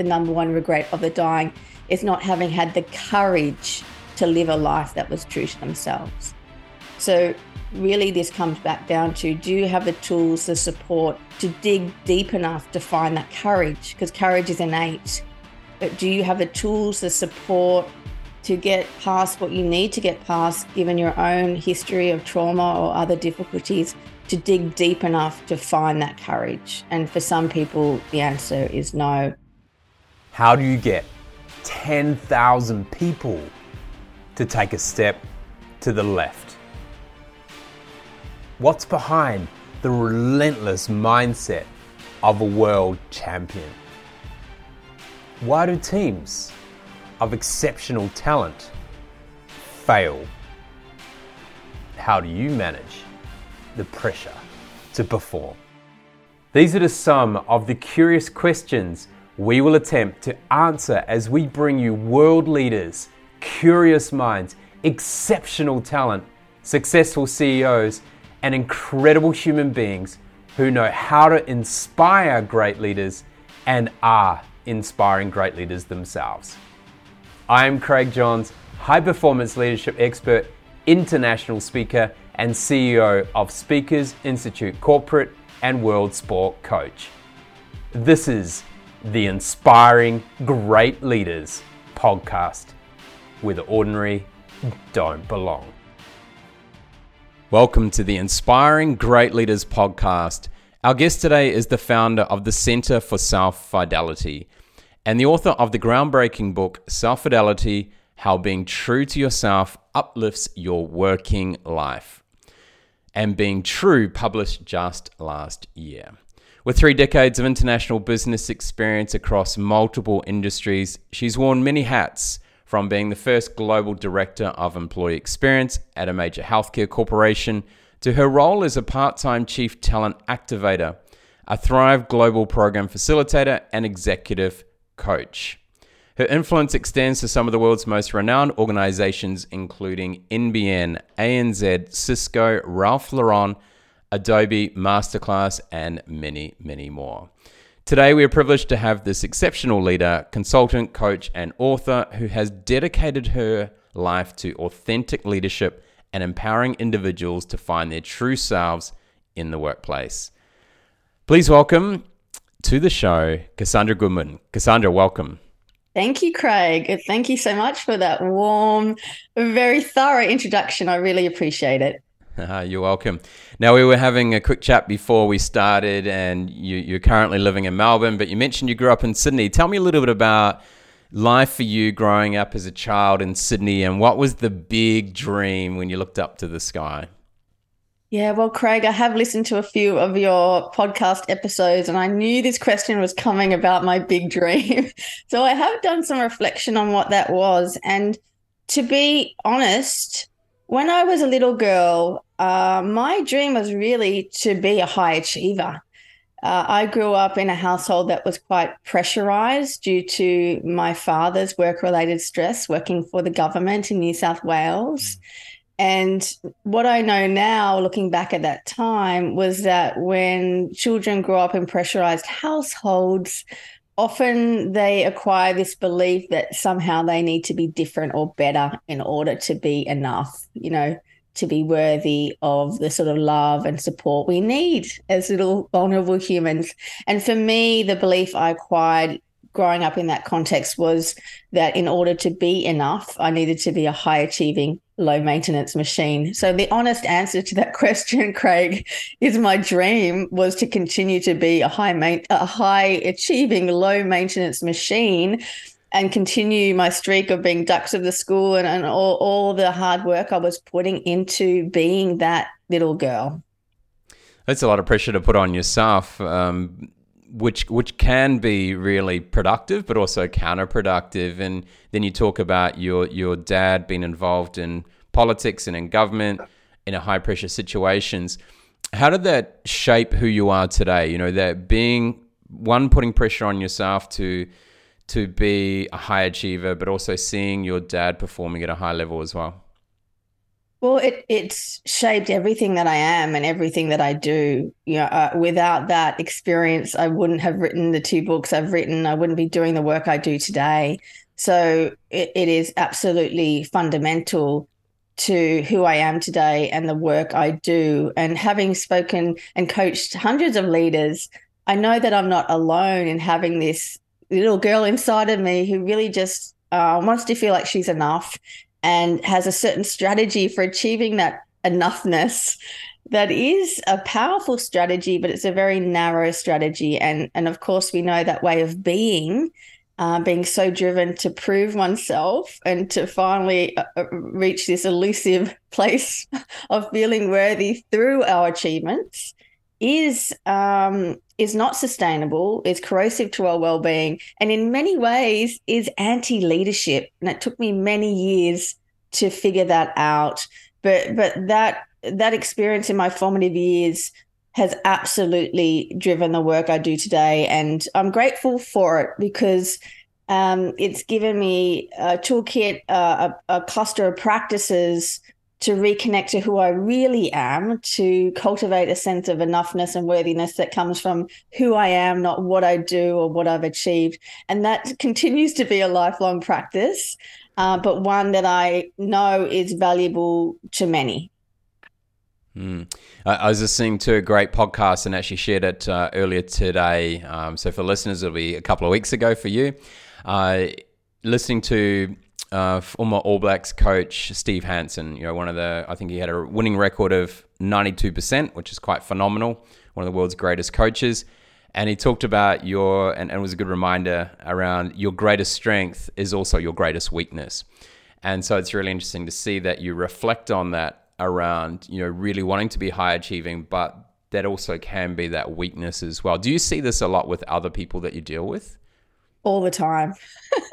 the number one regret of the dying is not having had the courage to live a life that was true to themselves. So, really, this comes back down to do you have the tools, the support to dig deep enough to find that courage? Because courage is innate. But do you have the tools, the support to get past what you need to get past, given your own history of trauma or other difficulties, to dig deep enough to find that courage? And for some people, the answer is no. How do you get 10,000 people to take a step to the left? What's behind the relentless mindset of a world champion? Why do teams of exceptional talent fail? How do you manage the pressure to perform? These are just some of the curious questions we will attempt to answer as we bring you world leaders, curious minds, exceptional talent, successful CEOs, and incredible human beings who know how to inspire great leaders and are inspiring great leaders themselves. I am Craig Johns, high performance leadership expert, international speaker, and CEO of Speakers Institute Corporate and World Sport Coach. This is the Inspiring Great Leaders podcast, where the ordinary don't belong. Welcome to the Inspiring Great Leaders podcast. Our guest today is the founder of the Center for Self Fidelity and the author of the groundbreaking book Self Fidelity How Being True to Yourself Uplifts Your Working Life. And Being True, published just last year. With three decades of international business experience across multiple industries, she's worn many hats from being the first global director of employee experience at a major healthcare corporation to her role as a part time chief talent activator, a Thrive Global program facilitator, and executive coach. Her influence extends to some of the world's most renowned organizations, including NBN, ANZ, Cisco, Ralph Lauren, Adobe, Masterclass, and many, many more. Today, we are privileged to have this exceptional leader, consultant, coach, and author who has dedicated her life to authentic leadership and empowering individuals to find their true selves in the workplace. Please welcome to the show Cassandra Goodman. Cassandra, welcome. Thank you, Craig. Thank you so much for that warm, very thorough introduction. I really appreciate it. Ah, you're welcome. Now, we were having a quick chat before we started, and you, are currently living in Melbourne, but you mentioned you grew up in Sydney. Tell me a little bit about life for you growing up as a child in Sydney, and what was the big dream when you looked up to the sky? Yeah, well, Craig, I have listened to a few of your podcast episodes, and I knew this question was coming about my big dream. so I have done some reflection on what that was. And to be honest, when I was a little girl, uh, my dream was really to be a high achiever. Uh, I grew up in a household that was quite pressurized due to my father's work related stress working for the government in New South Wales. And what I know now, looking back at that time, was that when children grow up in pressurized households, often they acquire this belief that somehow they need to be different or better in order to be enough, you know, to be worthy of the sort of love and support we need as little vulnerable humans. And for me, the belief I acquired growing up in that context was that in order to be enough, I needed to be a high achieving low maintenance machine. So the honest answer to that question, Craig, is my dream was to continue to be a high main, a high achieving low maintenance machine and continue my streak of being dux of the school and, and all, all the hard work I was putting into being that little girl. That's a lot of pressure to put on yourself. Um, which which can be really productive, but also counterproductive. And then you talk about your your dad being involved in politics and in government in a high pressure situations. How did that shape who you are today? You know, that being one putting pressure on yourself to to be a high achiever, but also seeing your dad performing at a high level as well. Well, it it's shaped everything that I am and everything that I do. You know, uh, without that experience, I wouldn't have written the two books I've written. I wouldn't be doing the work I do today. So it, it is absolutely fundamental to who I am today and the work I do. And having spoken and coached hundreds of leaders, I know that I'm not alone in having this little girl inside of me who really just uh, wants to feel like she's enough and has a certain strategy for achieving that enoughness that is a powerful strategy but it's a very narrow strategy. And and of course we know that way of being uh, being so driven to prove oneself and to finally uh, uh reach this elusive place of feeling worthy through our achievements is um, is not sustainable, is corrosive to our well-being, and in many ways is anti-leadership. And it took me many years to figure that out. But but that that experience in my formative years has absolutely driven the work I do today, and I'm grateful for it because. Um, it's given me a toolkit, uh, a, a cluster of practices to reconnect to who I really am, to cultivate a sense of enoughness and worthiness that comes from who I am, not what I do or what I've achieved. And that continues to be a lifelong practice, uh, but one that I know is valuable to many. Mm. I was listening to a great podcast and actually shared it uh, earlier today. Um, so for listeners, it'll be a couple of weeks ago for you. Uh, listening to uh, former All Blacks coach Steve Hansen. You know, one of the I think he had a winning record of 92%, which is quite phenomenal. One of the world's greatest coaches. And he talked about your, and, and it was a good reminder around your greatest strength is also your greatest weakness. And so it's really interesting to see that you reflect on that around, you know, really wanting to be high achieving, but that also can be that weakness as well. Do you see this a lot with other people that you deal with? All the time.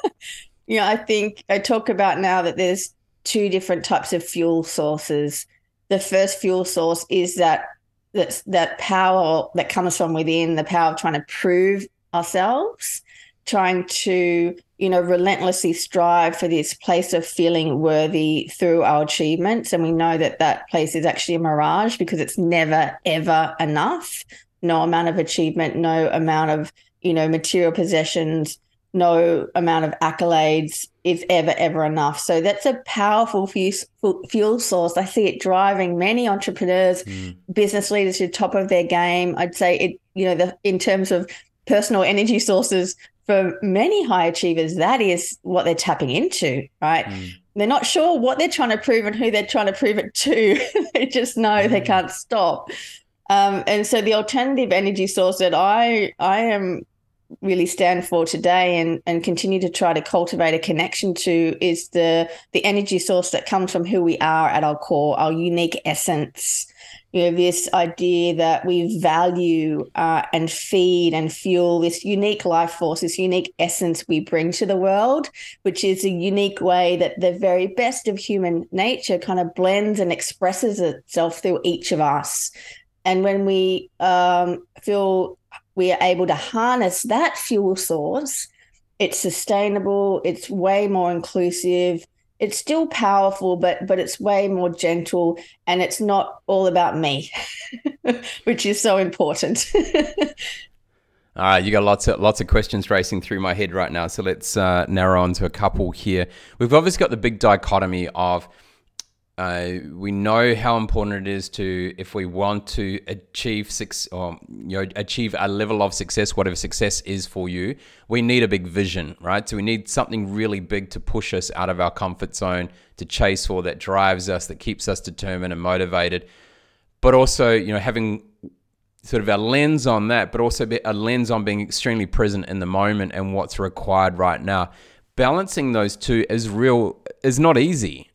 you know, I think I talk about now that there's two different types of fuel sources. The first fuel source is that that that power that comes from within, the power of trying to prove ourselves, trying to you know relentlessly strive for this place of feeling worthy through our achievements, and we know that that place is actually a mirage because it's never ever enough. No amount of achievement, no amount of you know material possessions no amount of accolades is ever ever enough so that's a powerful fuel source i see it driving many entrepreneurs mm. business leaders to the top of their game i'd say it you know the, in terms of personal energy sources for many high achievers that is what they're tapping into right mm. they're not sure what they're trying to prove and who they're trying to prove it to they just know mm. they can't stop um, and so the alternative energy source that i i am really stand for today and and continue to try to cultivate a connection to is the the energy source that comes from who we are at our core our unique essence. You know this idea that we value uh, and feed and fuel this unique life force this unique essence we bring to the world which is a unique way that the very best of human nature kind of blends and expresses itself through each of us. And when we um, feel we are able to harness that fuel source, it's sustainable, it's way more inclusive, it's still powerful, but but it's way more gentle and it's not all about me, which is so important. All right, you got lots of lots of questions racing through my head right now. So let's uh, narrow on to a couple here. We've obviously got the big dichotomy of uh, we know how important it is to if we want to achieve six or you know achieve a level of success whatever success is for you we need a big vision right? So we need something really big to push us out of our comfort zone to chase for that drives us that keeps us determined and motivated. But also you know having sort of a lens on that but also a lens on being extremely present in the moment and what's required right now. Balancing those two is real is not easy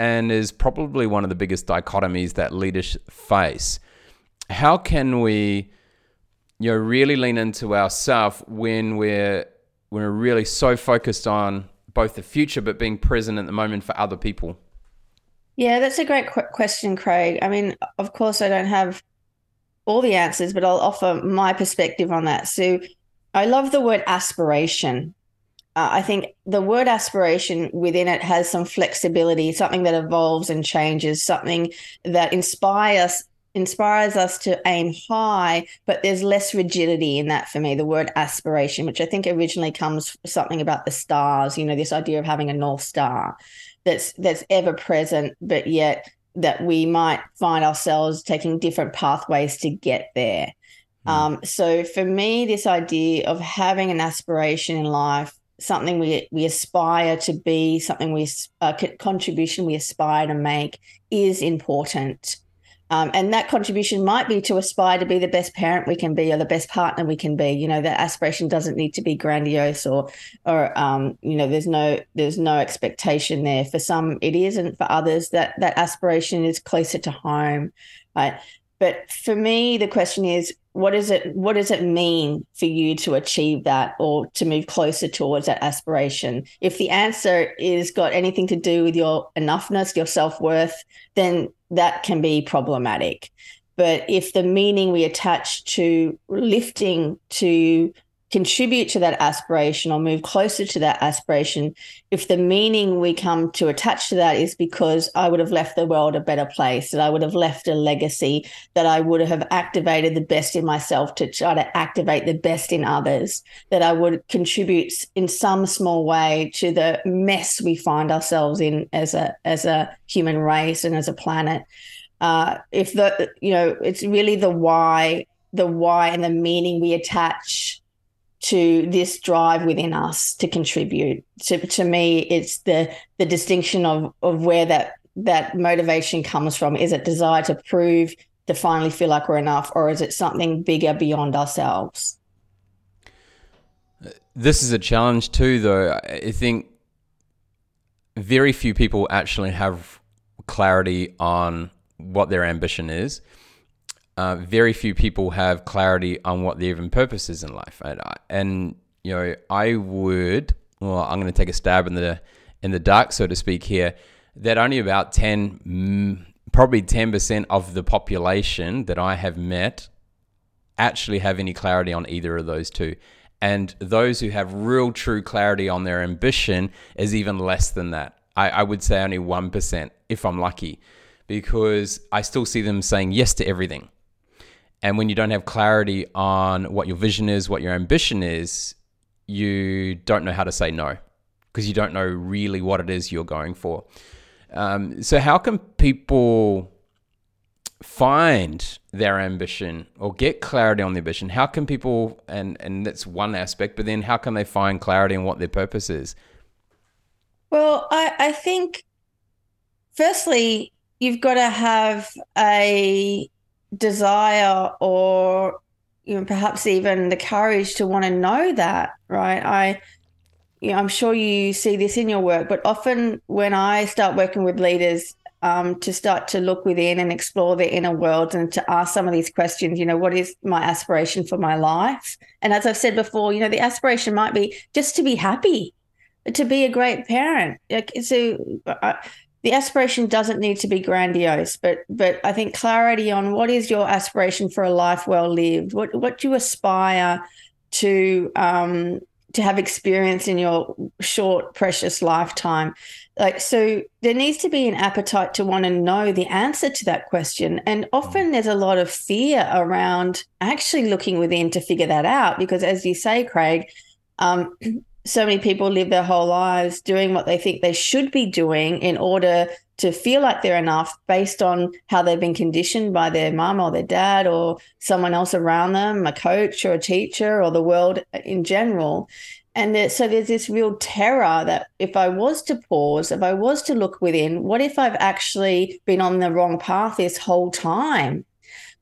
and is probably one of the biggest dichotomies that leaders face. How can we, you know, really lean into ourselves when we're when we're really so focused on both the future but being present at the moment for other people? Yeah, that's a great qu- question, Craig. I mean, of course, I don't have all the answers, but I'll offer my perspective on that. So, I love the word aspiration uh, I think the word aspiration within it has some flexibility, something that evolves and changes, something that inspires inspires us to aim high, but there's less rigidity in that for me. The word aspiration, which I think originally comes something about the stars, you know, this idea of having a north star that's that's ever present, but yet that we might find ourselves taking different pathways to get there. Mm. Um, so for me, this idea of having an aspiration in life, something we we aspire to be, something we a contribution we aspire to make, is important. Um, and that contribution might be to aspire to be the best parent we can be or the best partner we can be. You know, that aspiration doesn't need to be grandiose or, or um, you know, there's no there's no expectation there. For some, it is, and for others, that that aspiration is closer to home, right? But for me, the question is, what is it? What does it mean for you to achieve that or to move closer towards that aspiration? If the answer is got anything to do with your enoughness, your self worth, then that can be problematic. But if the meaning we attach to lifting to contribute to that aspiration or move closer to that aspiration, if the meaning we come to attach to that is because I would have left the world a better place, that I would have left a legacy, that I would have activated the best in myself to try to activate the best in others, that I would contribute in some small way to the mess we find ourselves in as a as a human race and as a planet. Uh, if the you know it's really the why the why and the meaning we attach to this drive within us to contribute. To, to me, it's the the distinction of of where that that motivation comes from. Is it desire to prove, to finally feel like we're enough, or is it something bigger beyond ourselves? This is a challenge too, though. I think very few people actually have clarity on what their ambition is uh, very few people have clarity on what their even purpose is in life. And, and you know, I would, well, I'm going to take a stab in the in the dark, so to speak, here. That only about ten, mm, probably ten percent of the population that I have met actually have any clarity on either of those two. And those who have real true clarity on their ambition is even less than that. I, I would say only 1% if I'm lucky, because I still see them saying yes to everything. And when you don't have clarity on what your vision is, what your ambition is, you don't know how to say no because you don't know really what it is you're going for. Um, so, how can people find their ambition or get clarity on their ambition? How can people, and, and that's one aspect, but then how can they find clarity on what their purpose is? Well, I, I think firstly, you've got to have a desire or you know perhaps even the courage to want to know that right? I you know, i'm sure you see this in your work but often when i start working with leaders um, to start to look within and explore their inner world and to ask some of these questions you know what is my aspiration for my life? And as i've said before you know the aspiration might be just to be happy to be a great parent. Like so uh, the aspiration doesn't need to be grandiose, but but I think clarity on what is your aspiration for a life well lived. What what do you aspire to um, to have experience in your short precious lifetime? Like so, there needs to be an appetite to want to know the answer to that question. And often there's a lot of fear around actually looking within to figure that out, because as you say, Craig. Um, so many people live their whole lives doing what they think they should be doing in order to feel like they're enough based on how they've been conditioned by their mom or their dad or someone else around them, a coach or a teacher or the world in general. And so there's this real terror that if I was to pause, if I was to look within, what if I've actually been on the wrong path this whole time?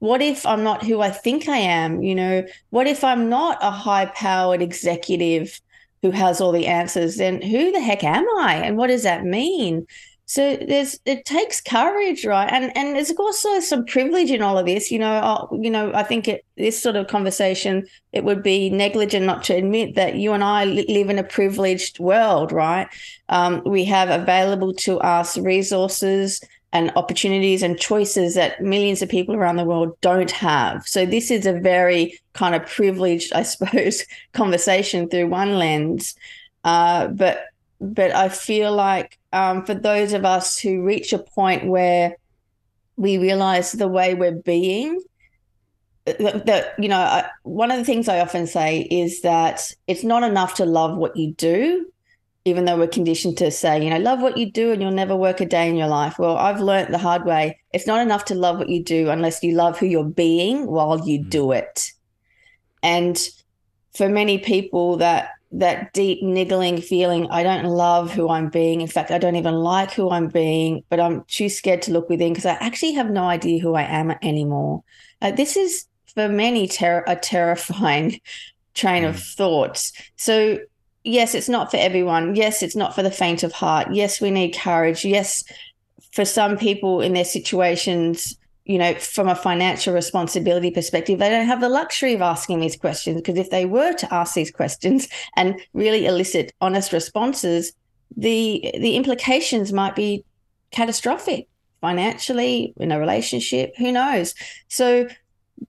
What if I'm not who I think I am? You know, what if I'm not a high powered executive who has all the answers, then who the heck am I? And what does that mean? So there's it takes courage, right? And and there's also some privilege in all of this. You know, uh, you know, I think it, this sort of conversation it would be negligent not to admit that you and I live in a privileged world, right? Um, we have available to us resources and opportunities and choices that millions of people around the world don't have. So this is a very kind of privileged, I suppose, conversation through one lens. Uh, but but I feel like um, for those of us who reach a point where we realize the way we're being, that, that you know, I, one of the things I often say is that it's not enough to love what you do, even though we're conditioned to say, you know, love what you do and you'll never work a day in your life. Well, I've learned the hard way. It's not enough to love what you do unless you love who you're being while you mm. do it. And for many people, that that deep niggling feeling i don't love who i'm being in fact i don't even like who i'm being but i'm too scared to look within because i actually have no idea who i am anymore uh, this is for many ter- a terrifying train mm. of thoughts so yes it's not for everyone yes it's not for the faint of heart yes we need courage yes for some people in their situations you know, from a financial responsibility perspective, they don't have the luxury of asking these questions because if they were to ask these questions and really elicit honest responses, the the implications might be catastrophic financially in a relationship. Who knows? So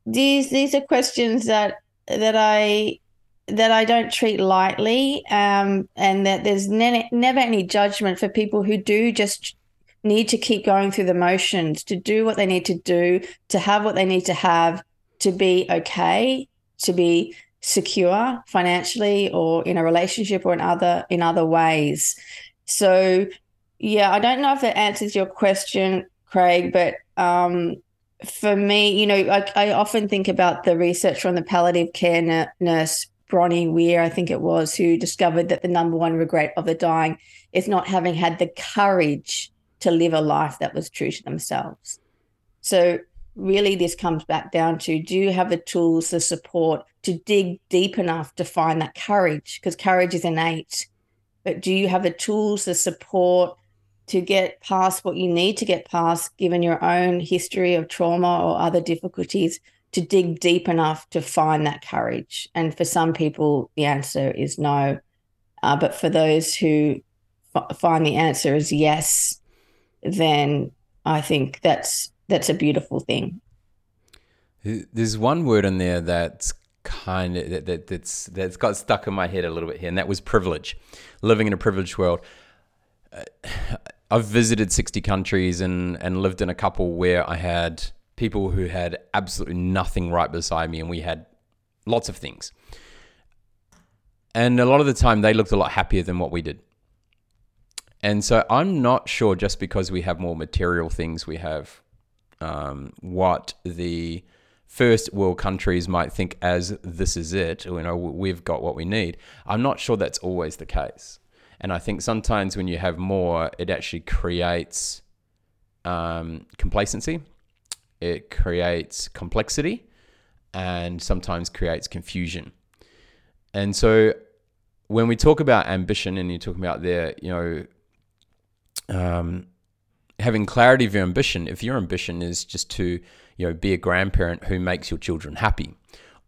these these are questions that that I that I don't treat lightly, um, and that there's ne- never any judgment for people who do just need to keep going through the motions to do what they need to do, to have what they need to have to be okay, to be secure financially or in a relationship or in other in other ways. So yeah, I don't know if that answers your question, Craig, but um, for me, you know, I, I, often think about the research from the palliative care nurse Bronnie Ware, I think it was, who discovered that the number one regret of the dying is not having had the courage to live a life that was true to themselves. So, really, this comes back down to do you have the tools, the support to dig deep enough to find that courage? Because courage is innate. But do you have the tools, the support to get past what you need to get past, given your own history of trauma or other difficulties, to dig deep enough to find that courage? And for some people, the answer is no. Uh, but for those who f- find the answer is yes, then I think that's that's a beautiful thing. There's one word in there that's kind of that, that that's that's got stuck in my head a little bit here, and that was privilege. Living in a privileged world. Uh, I've visited 60 countries and and lived in a couple where I had people who had absolutely nothing right beside me, and we had lots of things. And a lot of the time, they looked a lot happier than what we did. And so I'm not sure just because we have more material things, we have um, what the first world countries might think as this is it, you know, we've got what we need. I'm not sure that's always the case. And I think sometimes when you have more, it actually creates um, complacency, it creates complexity, and sometimes creates confusion. And so when we talk about ambition and you're talking about there, you know, um, having clarity of your ambition. If your ambition is just to, you know, be a grandparent who makes your children happy,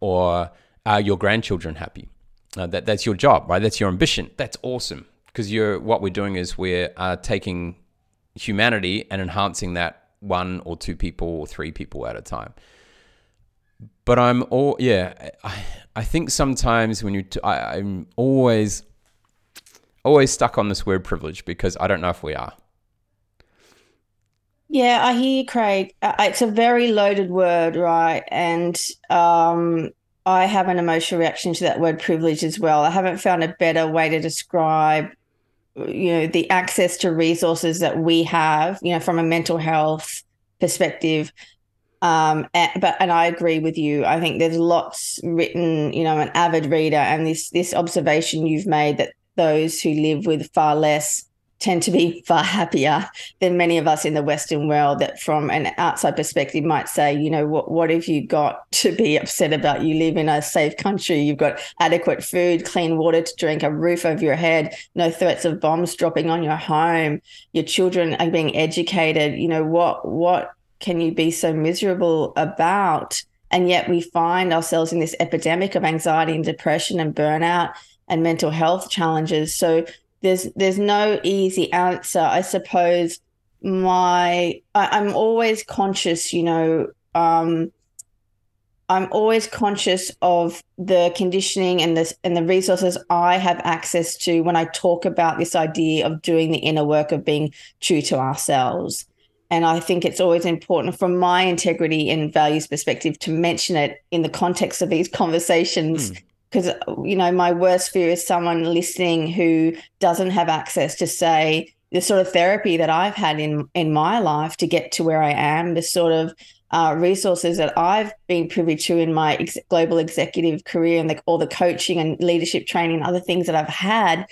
or are your grandchildren happy, uh, that that's your job, right? That's your ambition. That's awesome because you're what we're doing is we're uh, taking humanity and enhancing that one or two people or three people at a time. But I'm all yeah. I, I think sometimes when you t- I, I'm always always stuck on this word privilege because I don't know if we are. Yeah, I hear you, Craig. Uh, it's a very loaded word, right? And um, I have an emotional reaction to that word privilege as well. I haven't found a better way to describe, you know, the access to resources that we have, you know, from a mental health perspective. Um, and, but and I agree with you. I think there's lots written. You know, I'm an avid reader, and this this observation you've made that those who live with far less tend to be far happier than many of us in the Western world that from an outside perspective might say, you know, what what have you got to be upset about? You live in a safe country, you've got adequate food, clean water to drink, a roof over your head, no threats of bombs dropping on your home, your children are being educated. You know, what what can you be so miserable about? And yet we find ourselves in this epidemic of anxiety and depression and burnout and mental health challenges. So there's there's no easy answer. I suppose my I, am always conscious, you know, um, I'm always conscious of the conditioning and the and the resources I have access to when I talk about this idea of doing the inner work of being true to ourselves. And I think it's always important from my integrity and values perspective to mention it in the context of these conversations. Because, you know, my worst fear is someone listening who doesn't have access to say the sort of therapy that I've had in in my life to get to where I am, the sort of uh, resources that I've been privy to in my ex- global executive career and the, all the coaching and leadership training and other things that I've had,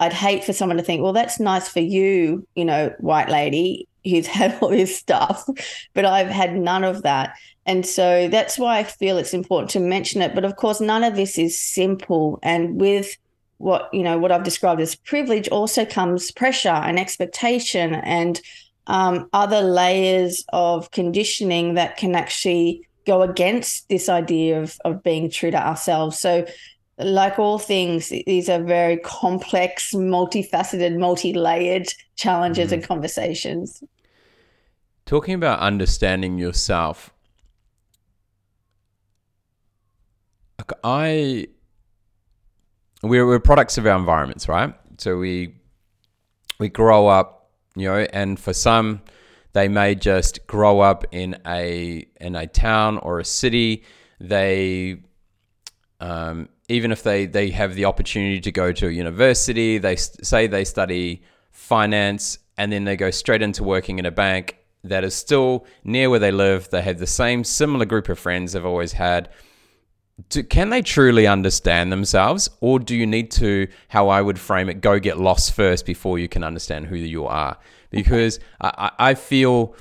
I'd hate for someone to think, well, that's nice for you, you know, white lady who's had all this stuff, but I've had none of that. And so that's why I feel it's important to mention it. But of course, none of this is simple. And with what, you know, what I've described as privilege also comes pressure and expectation and um, other layers of conditioning that can actually go against this idea of, of being true to ourselves. So, like all things, these are very complex, multifaceted, multi layered challenges mm. and conversations. Talking about understanding yourself, I we're, we're products of our environments, right? So we we grow up you know, and for some, they may just grow up in a in a town or a city. They um, even if they they have the opportunity to go to a university, they say they study finance, and then they go straight into working in a bank that is still near where they live. They have the same similar group of friends they've always had. Do, can they truly understand themselves, or do you need to, how I would frame it, go get lost first before you can understand who you are? Because I, I feel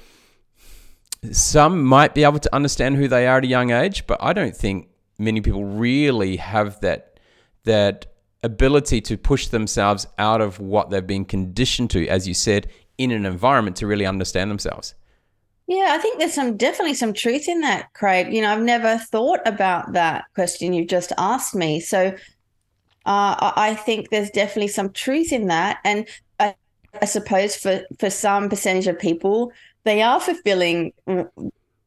some might be able to understand who they are at a young age, but I don't think many people really have that that ability to push themselves out of what they've been conditioned to, as you said, in an environment to really understand themselves. Yeah, I think there's some definitely some truth in that, Craig. You know, I've never thought about that question you've just asked me. So uh, I think there's definitely some truth in that. And I, I suppose for, for some percentage of people, they are fulfilling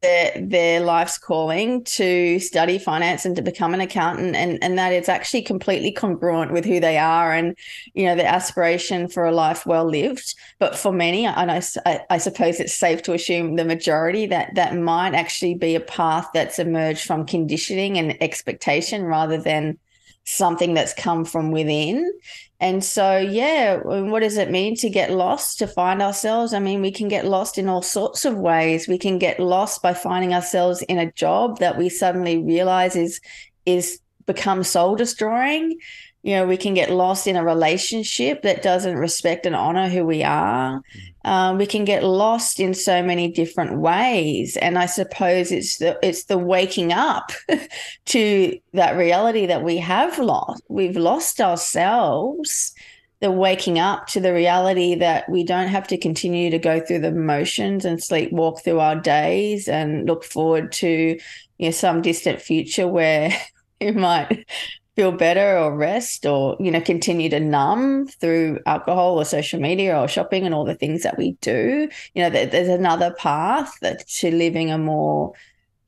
their their life's calling to study finance and to become an accountant and and that it's actually completely congruent with who they are and you know the aspiration for a life well lived. But for many and I, I suppose it's safe to assume the majority that that might actually be a path that's emerged from conditioning and expectation rather than something that's come from within and so, yeah, what does it mean to get lost, to find ourselves? I mean, we can get lost in all sorts of ways. We can get lost by finding ourselves in a job that we suddenly realize is is become soul destroying. You know, we can get lost in a relationship that doesn't respect and honor who we are. Mm. Um, we can get lost in so many different ways, and I suppose it's the it's the waking up to that reality that we have lost. We've lost ourselves. The waking up to the reality that we don't have to continue to go through the motions and sleepwalk through our days and look forward to you know some distant future where we might feel better or rest or you know continue to numb through alcohol or social media or shopping and all the things that we do you know there's another path to living a more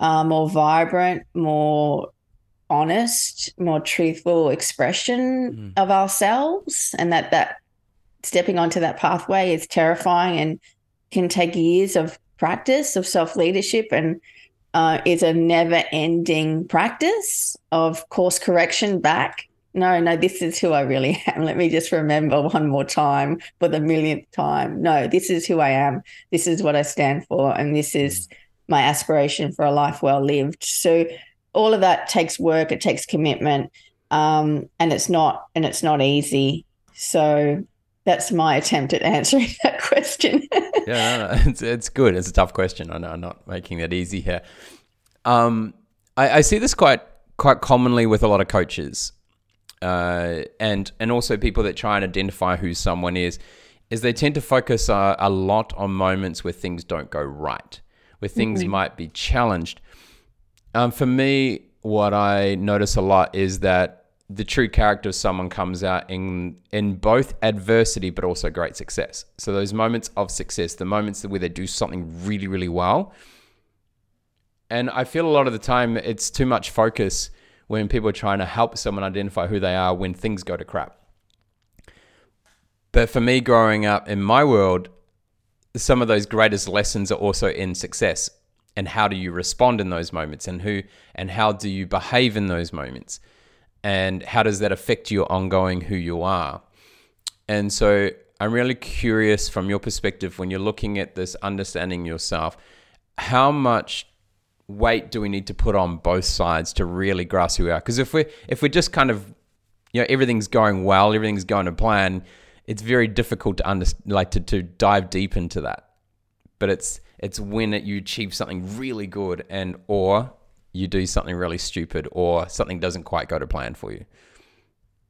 uh, more vibrant more honest more truthful expression mm. of ourselves and that that stepping onto that pathway is terrifying and can take years of practice of self leadership and uh, is a never ending practice of course correction back. No, no, this is who I really am. Let me just remember one more time for the millionth time. No, this is who I am. This is what I stand for. And this is my aspiration for a life well lived. So all of that takes work, it takes commitment. Um, and it's not and it's not easy. So that's my attempt at answering that question. yeah, no, no, it's, it's good. It's a tough question. I know I'm not making that easy here. Um, I, I, see this quite quite commonly with a lot of coaches, uh, and and also people that try and identify who someone is. Is they tend to focus uh, a lot on moments where things don't go right, where things mm-hmm. might be challenged. Um, for me, what I notice a lot is that the true character of someone comes out in in both adversity but also great success. So those moments of success, the moments where they do something really really well, And I feel a lot of the time it's too much focus when people are trying to help someone identify who they are when things go to crap. But for me, growing up in my world, some of those greatest lessons are also in success and how do you respond in those moments and who and how do you behave in those moments and how does that affect your ongoing who you are and so i'm really curious from your perspective when you're looking at this understanding yourself how much weight do we need to put on both sides to really grasp who we are because if we if we're just kind of you know everything's going well everything's going to plan it's very difficult to under, like to, to dive deep into that. But it's it's when it, you achieve something really good and or you do something really stupid or something doesn't quite go to plan for you.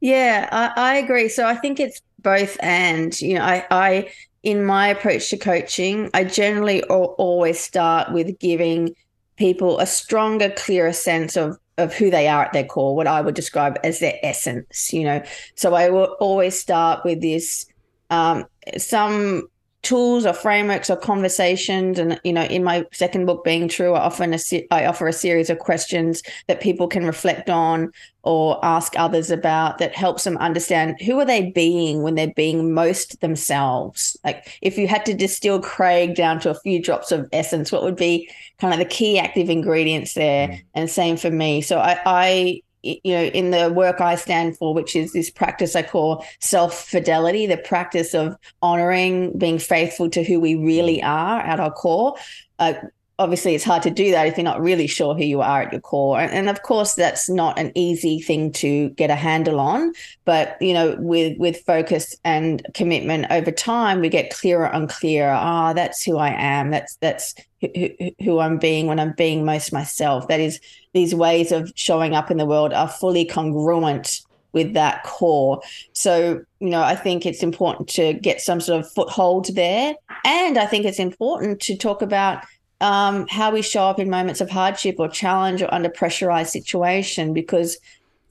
Yeah, I, I agree. So I think it's both and. You know, I, I in my approach to coaching, I generally always start with giving people a stronger, clearer sense of of who they are at their core, what I would describe as their essence, you know. So I will always start with this um, some tools or frameworks or conversations and you know in my second book being true i often i offer a series of questions that people can reflect on or ask others about that helps them understand who are they being when they're being most themselves. Like if you had to distill craig down to a few drops of essence what would be kind of the key active ingredients there? Mm. and same for me. So i i you know, in the work I stand for, which is this practice I call self fidelity, the practice of honoring, being faithful to who we really are at our core. Uh, obviously it's hard to do that if you're not really sure who you are at your core. And, of course that's not an easy thing to get a handle on. But you know with with focus and commitment over time we get clearer and clearer. Ah oh, that's who i am. That's that's who, who i'm being when i'm being most myself. That is these ways of showing up in the world are fully congruent with that core. So, you know, I think it's important to get some sort of foothold there. And I think it's important to talk about um, how we show up in moments of hardship or challenge or under pressurized situation because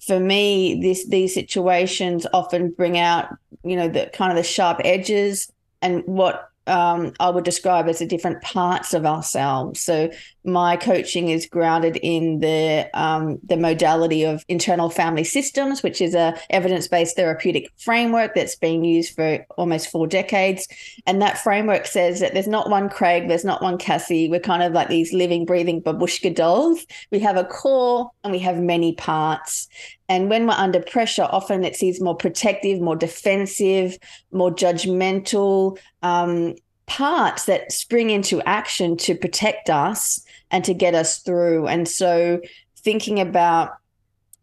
for me this these situations often bring out you know the kind of the sharp edges and what um, I would describe as the different parts of ourselves. So my coaching is grounded in the um, the modality of internal family systems, which is a evidence based therapeutic framework that's been used for almost four decades. And that framework says that there's not one Craig, there's not one Cassie. We're kind of like these living, breathing babushka dolls. We have a core and we have many parts. And when we're under pressure, often it sees more protective, more defensive, more judgmental um, parts that spring into action to protect us and to get us through. And so, thinking about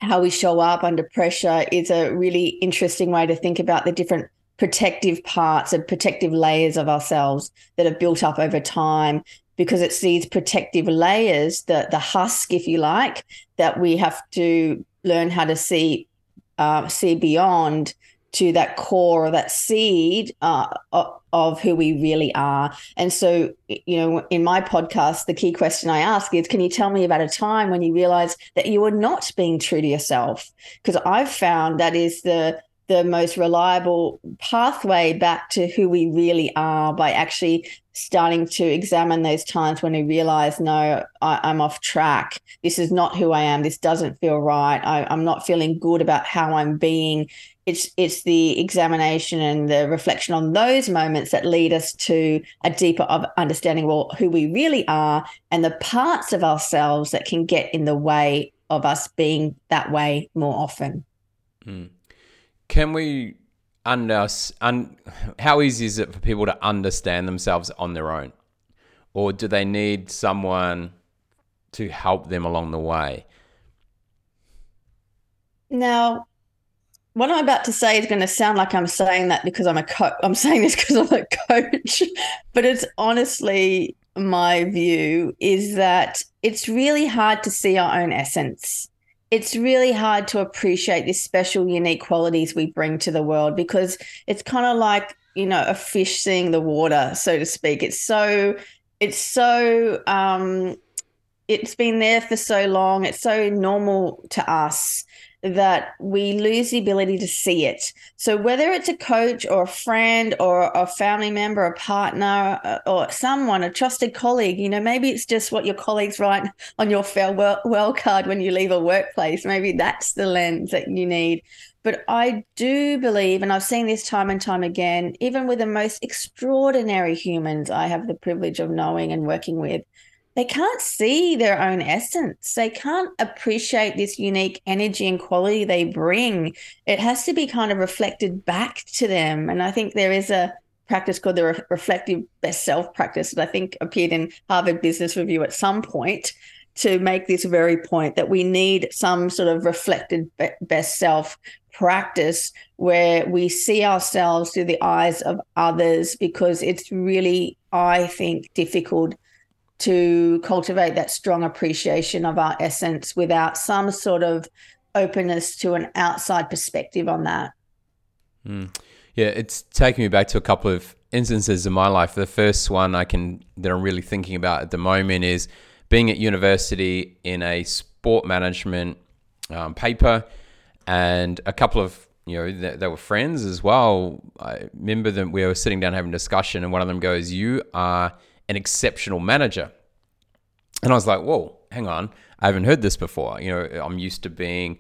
how we show up under pressure is a really interesting way to think about the different protective parts and protective layers of ourselves that have built up over time because it's these protective layers the the husk if you like that we have to learn how to see uh, see beyond to that core or that seed uh, of who we really are. And so, you know, in my podcast, the key question I ask is can you tell me about a time when you realized that you were not being true to yourself? Because I've found that is the the most reliable pathway back to who we really are by actually starting to examine those times when we realize, no, I, am off track. This is not who I am. This doesn't feel right. I, I'm not feeling good about how I'm being. It's it's the examination and the reflection on those moments that lead us to a deeper of understanding well who we really are and the parts of ourselves that can get in the way of us being that way more often. Mm can we under un, how easy is it for people to understand themselves on their own? Or do they need someone to help them along the way? Now what i'm about to say is going to sound like i'm saying that because i'm a coach i'm saying this because i'm a coach but it's honestly my view is that it's really hard to see our own essence it's really hard to appreciate the special, unique qualities we bring to the world because it's kind of like, you know, a fish seeing the water, so to speak. It's so, it's so, um, it's been there for so long. It's so normal to us that we lose the ability to see it. So, whether it's a coach or a friend or a family member, a partner, uh, or someone, a trusted colleague, you know, maybe it's just what your colleagues write on your farewell card when you leave a workplace. Maybe that's the lens that you need. But I do believe, and I've seen this time and time again, even with the most extraordinary humans I have the privilege of knowing and working with, they can't see their own essence. They can't appreciate this unique energy and quality they bring. It has to be kind of reflected back to them. And I think there is a practice called the Re- reflective best self practice that I think appeared in Harvard Business Review at some point to make this very point that we need some sort of reflected best self practice where we see ourselves through the eyes of others because it's really, I think, difficult to cultivate that strong appreciation of our essence without some sort of openness to an outside perspective on that. Mm. Yeah, it's taking me back to a couple of instances in my life. The first one I can that I'm really thinking about at the moment is being at university in a sport management um, paper, and a couple of you know they, they were friends as well. I remember them. We were sitting down having a discussion, and one of them goes, "You are." An exceptional manager. And I was like, whoa, hang on. I haven't heard this before. You know, I'm used to being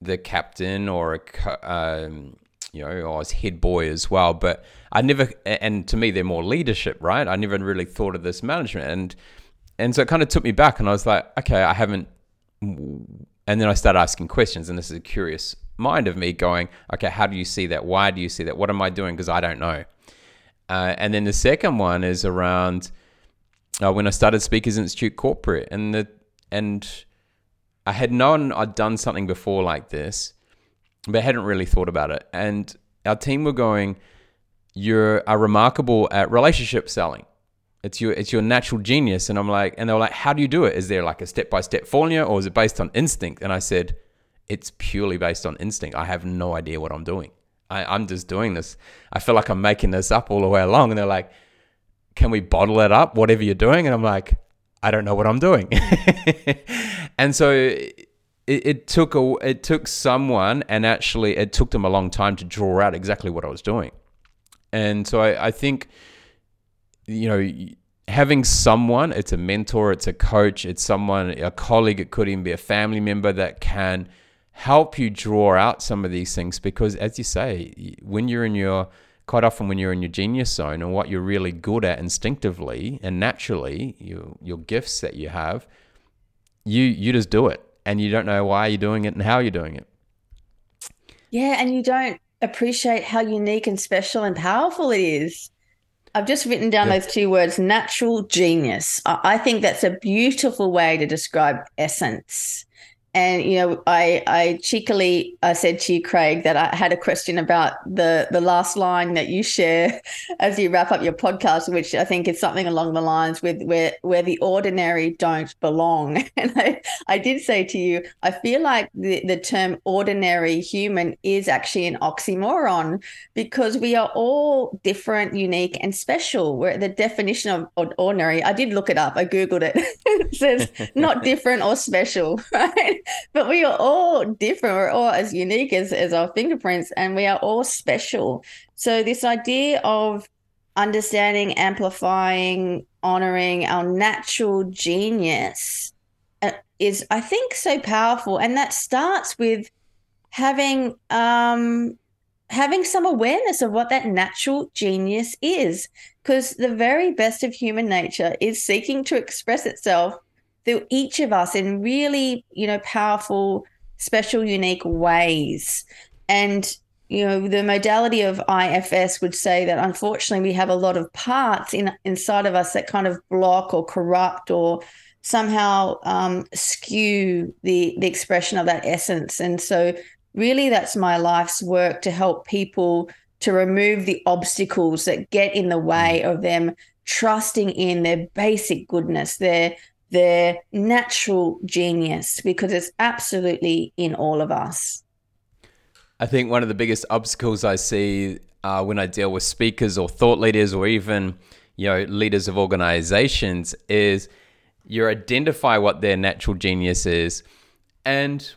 the captain or a, um, you know, I was head boy as well. But I never, and to me, they're more leadership, right? I never really thought of this management. And, and so it kind of took me back and I was like, okay, I haven't. And then I started asking questions. And this is a curious mind of me going, okay, how do you see that? Why do you see that? What am I doing? Because I don't know. Uh, and then the second one is around uh, when I started Speakers Institute Corporate, and the and I had known I'd done something before like this, but hadn't really thought about it. And our team were going, "You are remarkable at relationship selling. It's your it's your natural genius." And I'm like, and they were like, "How do you do it? Is there like a step by step formula, or is it based on instinct?" And I said, "It's purely based on instinct. I have no idea what I'm doing." I, am just doing this. I feel like I'm making this up all the way along. And they're like, can we bottle it up, whatever you're doing? And I'm like, I don't know what I'm doing. and so it, it, took a, it took someone, and actually it took them a long time to draw out exactly what I was doing. And so I, I think, you know, having someone, it's a mentor, it's a coach, it's someone, a colleague, it could even be a family member that can – help you draw out some of these things because as you say when you're in your quite often when you're in your genius zone and what you're really good at instinctively and naturally your your gifts that you have you you just do it and you don't know why you're doing it and how you're doing it yeah and you don't appreciate how unique and special and powerful it is I've just written down yeah. those two words natural genius. I think that's a beautiful way to describe essence and you know i i cheekily i said to you craig that i had a question about the the last line that you share as you wrap up your podcast which i think is something along the lines with where where the ordinary don't belong. And i i did say to you i feel like the, the term ordinary human is actually an oxymoron because we are all different unique and special. Where the definition of ordinary i did look it up. I googled it. It says not different or special right but we are all different. We're all as unique as, as our fingerprints, and we are all special. So, this idea of understanding, amplifying, honoring our natural genius uh, is, I think, so powerful. And that starts with having um, having some awareness of what that natural genius is because the very best of human nature is seeking to express itself through each of us in really, you know, powerful, special, unique ways. And, you know, the modality of IFS would say that unfortunately we have a lot of parts in inside of us that kind of block or corrupt or somehow um, skew the the expression of that essence. And so really that's my life's work to help people to remove the obstacles that get in the way of them trusting in their basic goodness, their their natural genius because it's absolutely in all of us. I think one of the biggest obstacles I see uh, when I deal with speakers or thought leaders or even you know leaders of organizations is you identify what their natural genius is and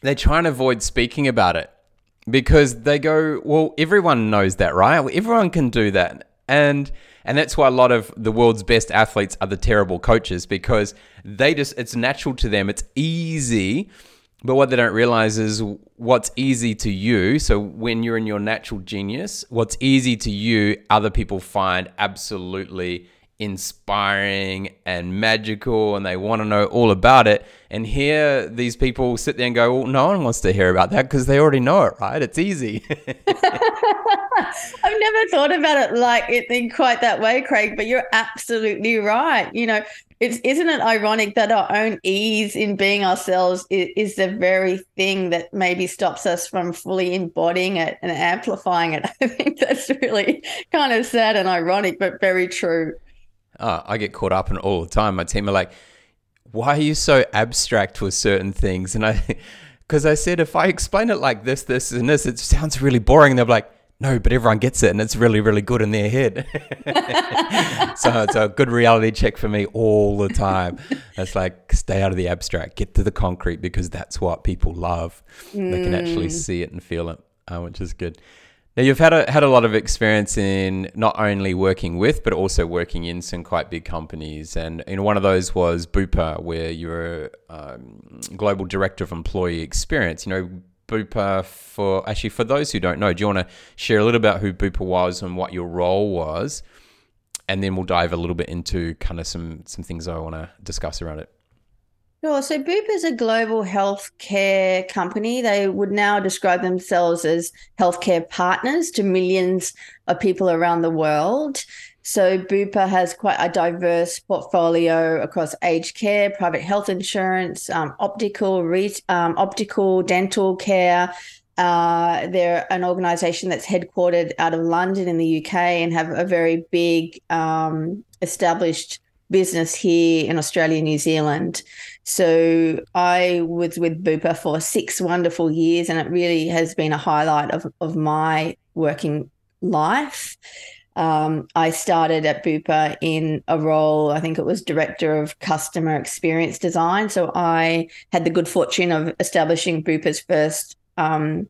they try and avoid speaking about it because they go, well, everyone knows that, right? Everyone can do that. And and that's why a lot of the world's best athletes are the terrible coaches because they just it's natural to them. It's easy. But what they don't realize is what's easy to you. So when you're in your natural genius, what's easy to you, other people find absolutely inspiring and magical and they want to know all about it. And here, these people sit there and go, Well, no one wants to hear about that because they already know it, right? It's easy. I've never thought about it like it in quite that way, Craig, but you're absolutely right. You know, it's isn't it ironic that our own ease in being ourselves is, is, the very thing that maybe stops us from fully embodying it and amplifying it i think that's really kind of sad and ironic but very true uh, I get caught up in all the time. My team are like, why are you so abstract with certain things? And I, because I said, if I explain it like this, this, and this, it sounds really boring. They're like, no, but everyone gets it and it's really, really good in their head. so it's a good reality check for me all the time. It's like, stay out of the abstract, get to the concrete because that's what people love. Mm. They can actually mm. see it and feel it, uh, which is good. Now you've had a had a lot of experience in not only working with but also working in some quite big companies, and you know one of those was Bupa, where you're um, global director of employee experience. You know. Bupa for actually for those who don't know, do you want to share a little about who Bupa was and what your role was, and then we'll dive a little bit into kind of some some things I want to discuss around it. Sure. So Bupa is a global healthcare company. They would now describe themselves as healthcare partners to millions of people around the world. So Bupa has quite a diverse portfolio across aged care, private health insurance, um, optical, re- um, optical, dental care. Uh, they're an organisation that's headquartered out of London in the UK and have a very big um, established business here in Australia, New Zealand. So I was with Bupa for six wonderful years, and it really has been a highlight of, of my working life. Um, I started at Bupa in a role, I think it was director of customer experience design. So I had the good fortune of establishing Bupa's first um,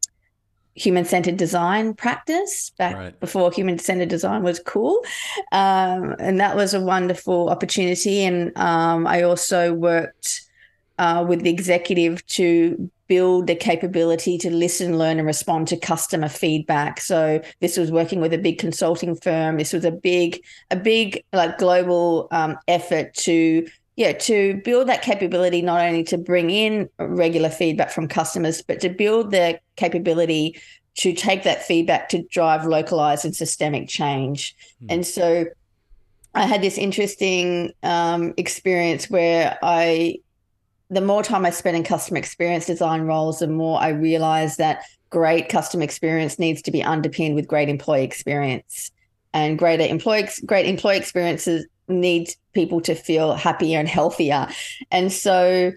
human centered design practice back right. before human centered design was cool. Um, and that was a wonderful opportunity. And um, I also worked uh, with the executive to build the capability to listen, learn, and respond to customer feedback. So this was working with a big consulting firm. This was a big, a big like global um, effort to yeah to build that capability not only to bring in regular feedback from customers but to build the capability to take that feedback to drive localized and systemic change mm. and so i had this interesting um, experience where i the more time I spent in customer experience design roles, the more I realized that great customer experience needs to be underpinned with great employee experience. And greater employee great employee experiences need people to feel happier and healthier. And so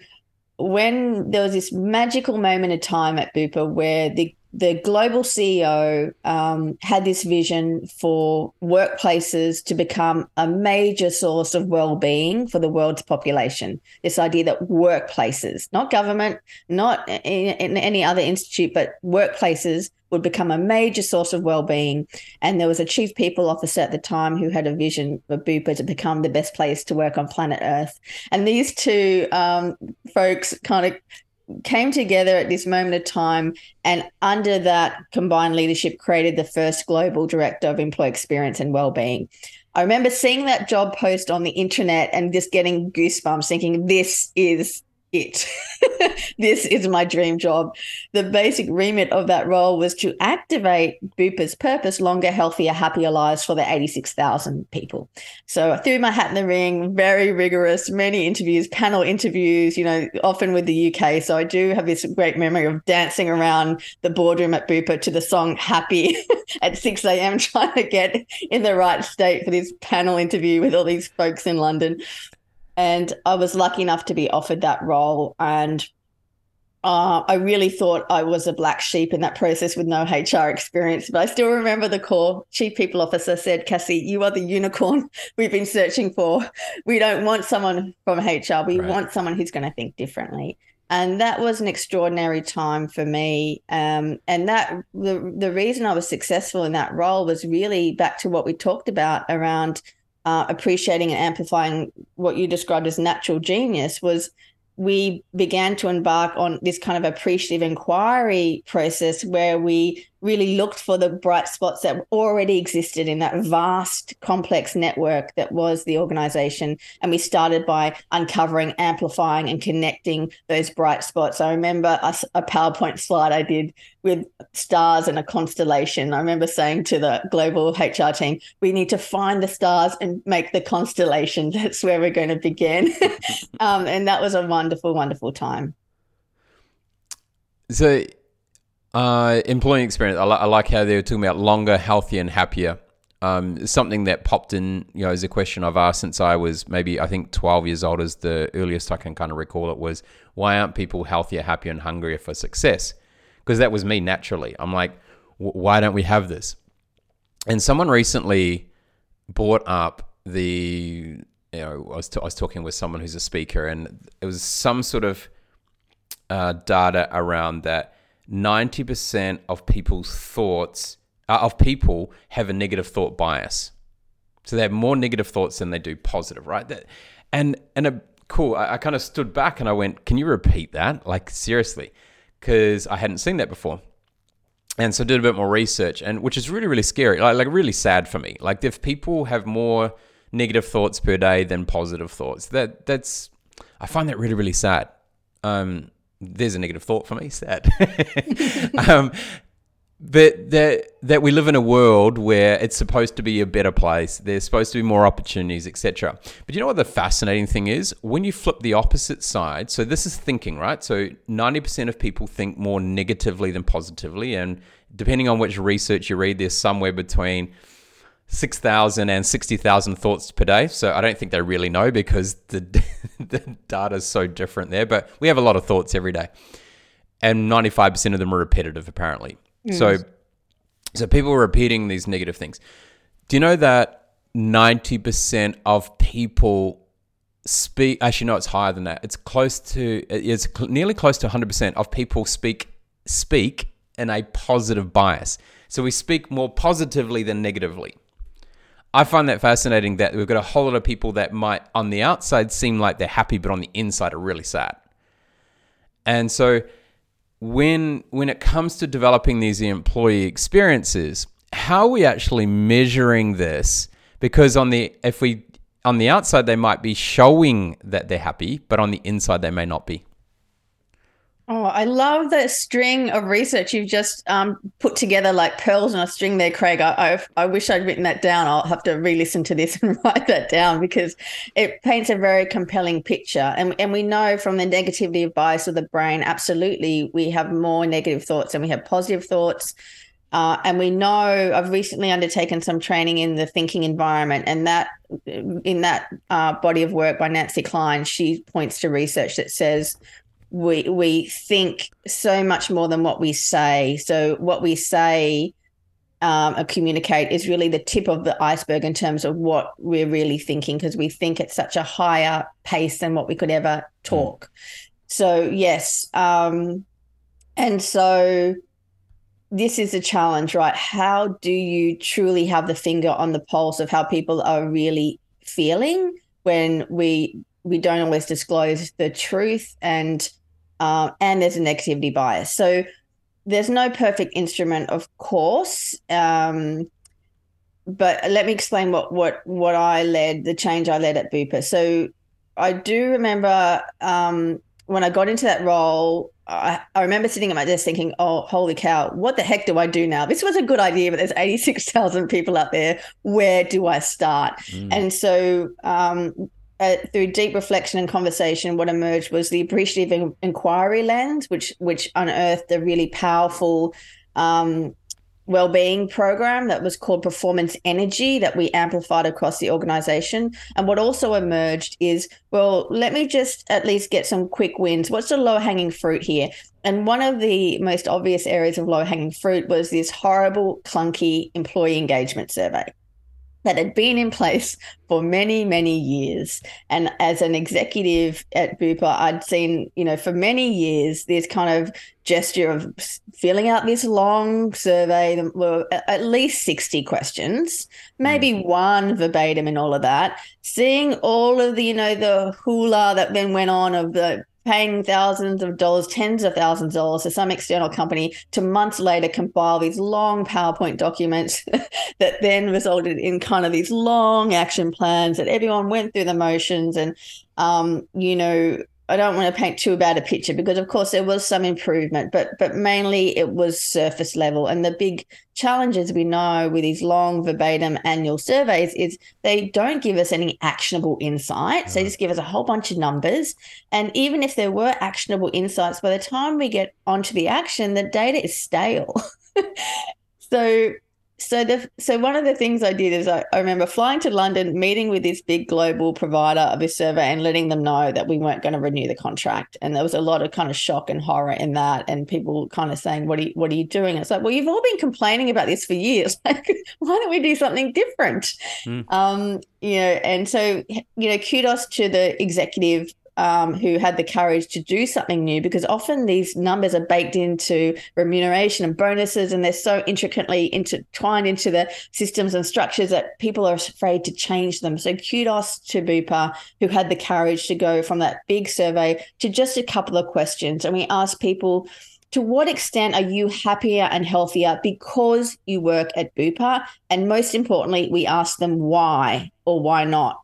when there was this magical moment of time at Bupa where the the global CEO um, had this vision for workplaces to become a major source of well-being for the world's population. This idea that workplaces, not government, not in, in any other institute, but workplaces would become a major source of well-being. And there was a chief people officer at the time who had a vision for Bupa to become the best place to work on planet Earth. And these two um, folks kind of came together at this moment of time and under that combined leadership created the first global director of employee experience and well-being i remember seeing that job post on the internet and just getting goosebumps thinking this is it. this is my dream job. The basic remit of that role was to activate Bupa's purpose longer, healthier, happier lives for the 86,000 people. So I threw my hat in the ring, very rigorous, many interviews, panel interviews, you know, often with the UK. So I do have this great memory of dancing around the boardroom at Bupa to the song Happy at 6 a.m., trying to get in the right state for this panel interview with all these folks in London. And I was lucky enough to be offered that role. And uh, I really thought I was a black sheep in that process with no HR experience. But I still remember the core chief people officer said, Cassie, you are the unicorn we've been searching for. We don't want someone from HR. We right. want someone who's going to think differently. and that was an extraordinary time for me. Um, and that the the reason I was successful in that role was really back to what we talked about around uh, appreciating and amplifying what you described as natural genius was we began to embark on this kind of appreciative inquiry process where we really looked for the bright spots that already existed in that vast, complex network that was the organization. And we started by uncovering, amplifying, and connecting those bright spots. I remember a, a PowerPoint slide I did with stars and a constellation. I remember saying to the global HR team, we need to find the stars and make the constellation. That's where we're going to begin. um, and that was a wonderful, wonderful time. So, uh, employee experience. I, li- I, like how they were talking about longer, healthier, and happier. Um, something that popped in, you know, is a question I've asked since I was maybe I think 12 years old is the earliest I can kind of recall it was why aren't people healthier, happier, and hungrier for success? Because that was me naturally. I'm like, why don't we have this? And someone recently brought up the, you know, I was, t- I was talking with someone who's a speaker, and it was some sort of uh, data around that 90% of people's thoughts, uh, of people have a negative thought bias. So they have more negative thoughts than they do positive, right? That, and and a cool. I, I kind of stood back and I went, "Can you repeat that? Like seriously?" Because I hadn't seen that before. And so I did a bit more research, and which is really really scary, like like really sad for me. Like if people have more negative thoughts per day than positive thoughts, that that's I find that really really sad. Um, there's a negative thought for me, sad. um, but that that we live in a world where it's supposed to be a better place. There's supposed to be more opportunities, etc. But you know what the fascinating thing is? When you flip the opposite side, so this is thinking, right? So 90% of people think more negatively than positively, and depending on which research you read, there's somewhere between 6,000 and 60,000 thoughts per day. So I don't think they really know because the, the data is so different there. But we have a lot of thoughts every day. And 95% of them are repetitive, apparently. Mm. So, so people are repeating these negative things. Do you know that 90% of people speak, actually, no, it's higher than that. It's close to, it's nearly close to 100% of people speak, speak in a positive bias. So we speak more positively than negatively. I find that fascinating that we've got a whole lot of people that might, on the outside, seem like they're happy, but on the inside are really sad. And so, when when it comes to developing these employee experiences, how are we actually measuring this? Because on the if we on the outside they might be showing that they're happy, but on the inside they may not be. Oh, I love the string of research you've just um, put together like pearls on a string there, Craig. I, I, I wish I'd written that down. I'll have to re-listen to this and write that down because it paints a very compelling picture. And, and we know from the negativity of bias of the brain, absolutely, we have more negative thoughts and we have positive thoughts. Uh, and we know I've recently undertaken some training in the thinking environment, and that in that uh, body of work by Nancy Kline, she points to research that says we we think so much more than what we say. So what we say um, or communicate is really the tip of the iceberg in terms of what we're really thinking because we think at such a higher pace than what we could ever talk. Mm. So yes, um, and so this is a challenge, right? How do you truly have the finger on the pulse of how people are really feeling when we we don't always disclose the truth and uh, and there's a negativity bias. So there's no perfect instrument, of course. Um, but let me explain what what what I led, the change I led at Bupa. So I do remember um, when I got into that role, I, I, remember sitting at my desk thinking, "Oh, holy cow! What the heck do I do now? This was a good idea, but there's 86,000 people out there. Where do I start?" Mm. And so um, uh, through deep reflection and conversation, what emerged was the appreciative inquiry lens, which which unearthed a really powerful um, well-being program that was called Performance Energy that we amplified across the organization. And what also emerged is, well, let me just at least get some quick wins. What's the low-hanging fruit here? And one of the most obvious areas of low-hanging fruit was this horrible, clunky employee engagement survey that had been in place for many, many years. And as an executive at Bupa, I'd seen, you know, for many years, this kind of gesture of filling out this long survey, were at least 60 questions, maybe mm. one verbatim and all of that, seeing all of the, you know, the hula that then went on of the paying thousands of dollars, tens of thousands of dollars to some external company to months later compile these long PowerPoint documents that then resulted in kind of these long action plans that everyone went through the motions and um, you know I don't want to paint too bad a picture because, of course, there was some improvement, but but mainly it was surface level. And the big challenges we know with these long verbatim annual surveys is they don't give us any actionable insights. They just give us a whole bunch of numbers. And even if there were actionable insights, by the time we get onto the action, the data is stale. so so the so one of the things I did is I, I remember flying to London, meeting with this big global provider of this server and letting them know that we weren't going to renew the contract. And there was a lot of kind of shock and horror in that, and people kind of saying, "What are you, what are you doing?" It's like, well, you've all been complaining about this for years. Like, why don't we do something different? Mm. Um, you know, and so you know, kudos to the executive um, who had the courage to do something new because often these numbers are baked into remuneration and bonuses and they're so intricately intertwined into the systems and structures that people are afraid to change them. So kudos to Bupa who had the courage to go from that big survey to just a couple of questions. And we asked people, to what extent are you happier and healthier because you work at Bupa? And most importantly, we ask them why or why not.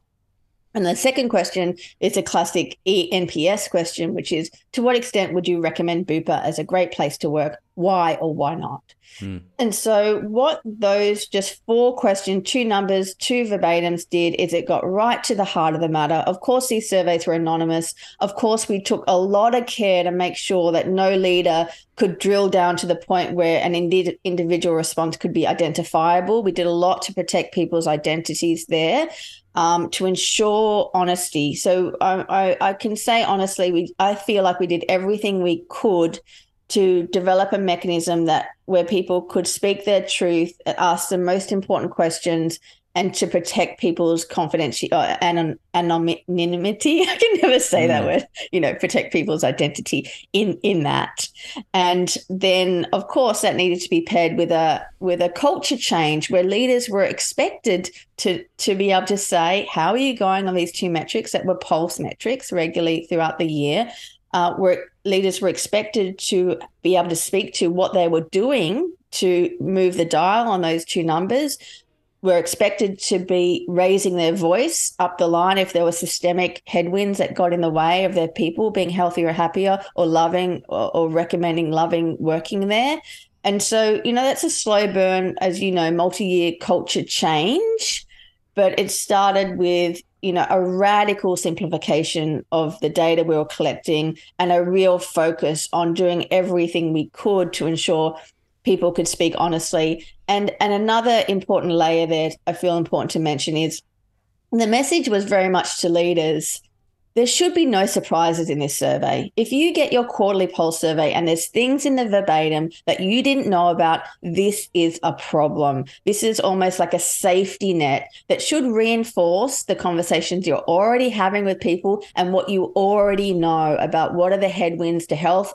And the second question is a classic ENPS question, which is to what extent would you recommend Bupa as a great place to work? Why or why not? Mm. And so, what those just four questions, two numbers, two verbatims did is it got right to the heart of the matter. Of course, these surveys were anonymous. Of course, we took a lot of care to make sure that no leader could drill down to the point where an individual response could be identifiable. We did a lot to protect people's identities there um, to ensure honesty. So I, I, I can say honestly, we I feel like we did everything we could to develop a mechanism that where people could speak their truth, ask the most important questions, and to protect people's confidentiality uh, and anonymity. I can never say mm. that word. You know, protect people's identity in in that. And then, of course, that needed to be paired with a with a culture change where leaders were expected to to be able to say, "How are you going on these two metrics that were pulse metrics regularly throughout the year?" Uh, where leaders were expected to be able to speak to what they were doing to move the dial on those two numbers were expected to be raising their voice up the line if there were systemic headwinds that got in the way of their people being healthier or happier or loving or, or recommending loving working there. And so, you know, that's a slow burn, as you know, multi year culture change. But it started with, you know, a radical simplification of the data we were collecting and a real focus on doing everything we could to ensure people could speak honestly. And and another important layer that I feel important to mention is the message was very much to leaders there should be no surprises in this survey. If you get your quarterly pulse survey and there's things in the verbatim that you didn't know about, this is a problem. This is almost like a safety net that should reinforce the conversations you're already having with people and what you already know about what are the headwinds to health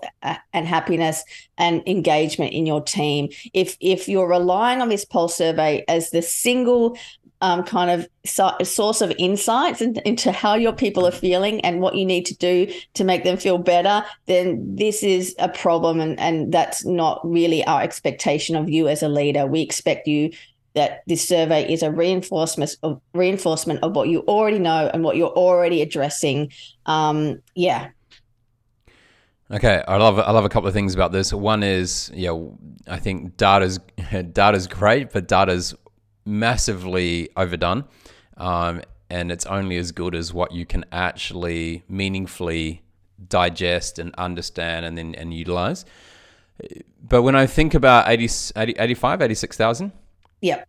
and happiness and engagement in your team. If if you're relying on this pulse survey as the single um, kind of so- source of insights in- into how your people are feeling and what you need to do to make them feel better, then this is a problem. And, and that's not really our expectation of you as a leader. We expect you that this survey is a reinforcement of reinforcement of what you already know and what you're already addressing. Um, yeah. Okay, I love I love a couple of things about this. One is, yeah, I think data's data's great, but data's massively overdone. Um, and it's only as good as what you can actually meaningfully digest and understand and then and utilize. But when I think about 80, 80 85, 86,000? Yep.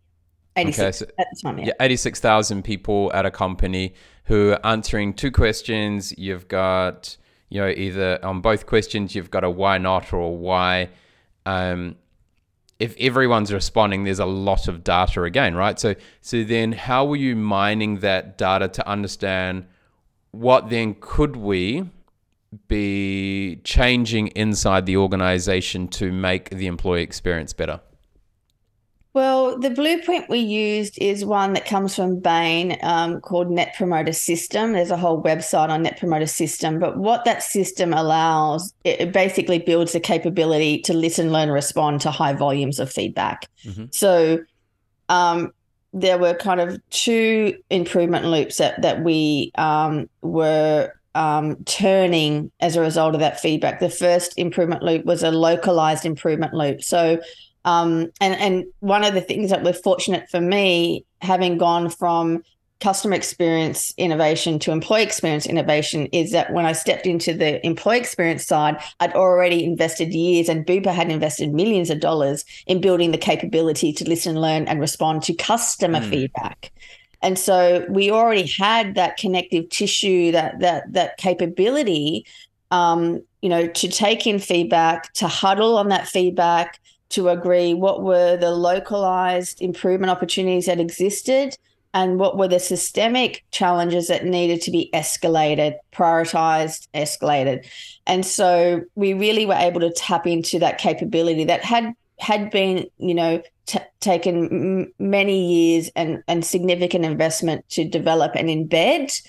86 okay, so, at the time, yeah. yeah 86,000 people at a company who are answering two questions. You've got, you know, either on both questions, you've got a why not or a why. Um, if everyone's responding, there's a lot of data again, right? So so then how were you mining that data to understand what then could we be changing inside the organization to make the employee experience better? Well, the blueprint we used is one that comes from Bain um, called Net Promoter System. There's a whole website on Net Promoter System, but what that system allows, it basically builds the capability to listen, learn, respond to high volumes of feedback. Mm-hmm. So um, there were kind of two improvement loops that that we um, were um, turning as a result of that feedback. The first improvement loop was a localized improvement loop. So um, and and one of the things that was fortunate for me, having gone from customer experience innovation to employee experience innovation, is that when I stepped into the employee experience side, I'd already invested years, and Bupa had invested millions of dollars in building the capability to listen, learn, and respond to customer mm. feedback. And so we already had that connective tissue, that that that capability, um, you know, to take in feedback, to huddle on that feedback, to agree what were the localized improvement opportunities that existed and what were the systemic challenges that needed to be escalated, prioritized, escalated. And so we really were able to tap into that capability that had had been, you know, t- taken m- many years and, and significant investment to develop and embed,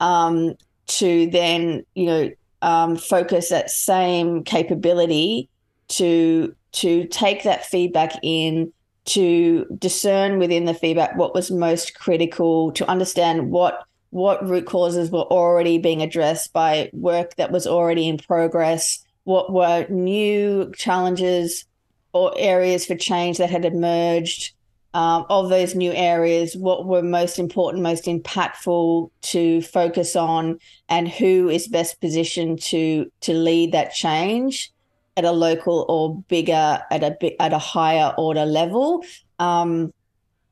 um, to then, you know, um, focus that same capability to to take that feedback in, to discern within the feedback what was most critical, to understand what what root causes were already being addressed by work that was already in progress, what were new challenges or areas for change that had emerged. Um, of those new areas, what were most important, most impactful to focus on, and who is best positioned to to lead that change at a local or bigger at a at a higher order level. Um,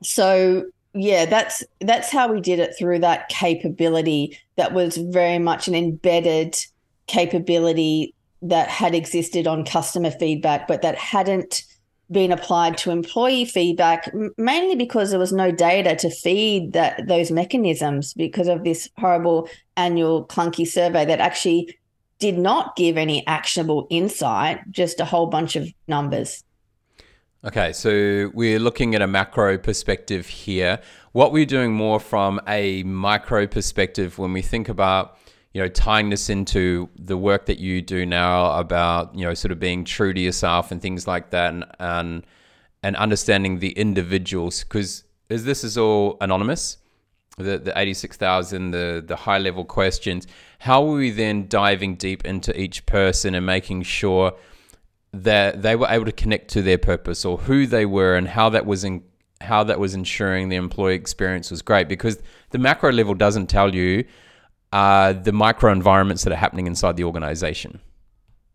so yeah, that's that's how we did it through that capability that was very much an embedded capability that had existed on customer feedback, but that hadn't been applied to employee feedback mainly because there was no data to feed that those mechanisms because of this horrible annual clunky survey that actually did not give any actionable insight, just a whole bunch of numbers. Okay, so we're looking at a macro perspective here. What we're doing more from a micro perspective when we think about, you know, tying this into the work that you do now about, you know, sort of being true to yourself and things like that, and and, and understanding the individuals, because is this is all anonymous, the the eighty six thousand, the the high level questions how were we then diving deep into each person and making sure that they were able to connect to their purpose or who they were and how that was in how that was ensuring the employee experience was great because the macro level doesn't tell you uh, the micro environments that are happening inside the organization.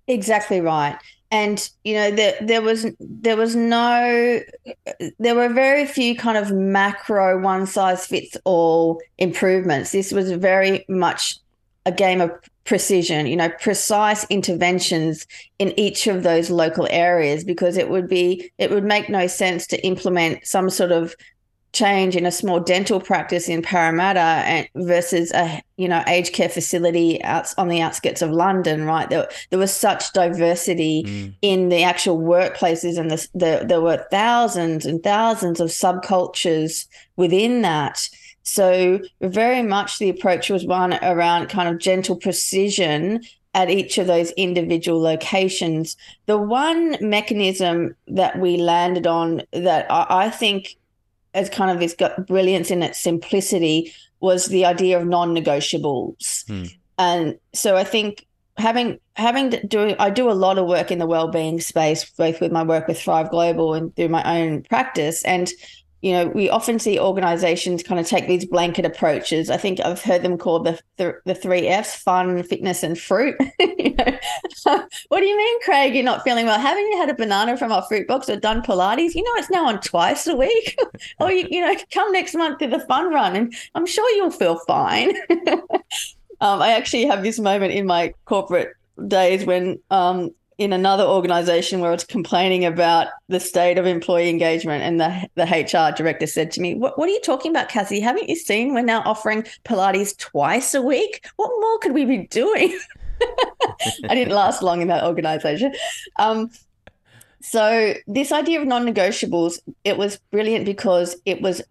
Exactly right. And you know there there was there was no there were very few kind of macro one size fits all improvements. This was very much a game of precision, you know, precise interventions in each of those local areas because it would be it would make no sense to implement some sort of change in a small dental practice in Parramatta and versus a you know aged care facility out on the outskirts of London, right? There, there was such diversity mm. in the actual workplaces, and the, the, there were thousands and thousands of subcultures within that. So, very much the approach was one around kind of gentle precision at each of those individual locations. The one mechanism that we landed on that I, think as kind of it's brilliance in its simplicity was the idea of non-negotiables. Hmm. And so I think having having to do I do a lot of work in the well-being space, both with my work with Thrive Global and through my own practice. And you know, we often see organizations kind of take these blanket approaches. I think I've heard them called the the, the three F's: fun, fitness, and fruit. you know? what do you mean, Craig? You're not feeling well? Haven't you had a banana from our fruit box or done Pilates? You know, it's now on twice a week. or you, you know, come next month to the fun run, and I'm sure you'll feel fine. um, I actually have this moment in my corporate days when um, in another organization where I was complaining about the state of employee engagement, and the the HR director said to me, "What, what are you talking about, Cassie? Haven't you seen we're now offering Pilates twice a week? What more could we be doing?" I didn't last long in that organization. Um, so this idea of non-negotiables, it was brilliant because it was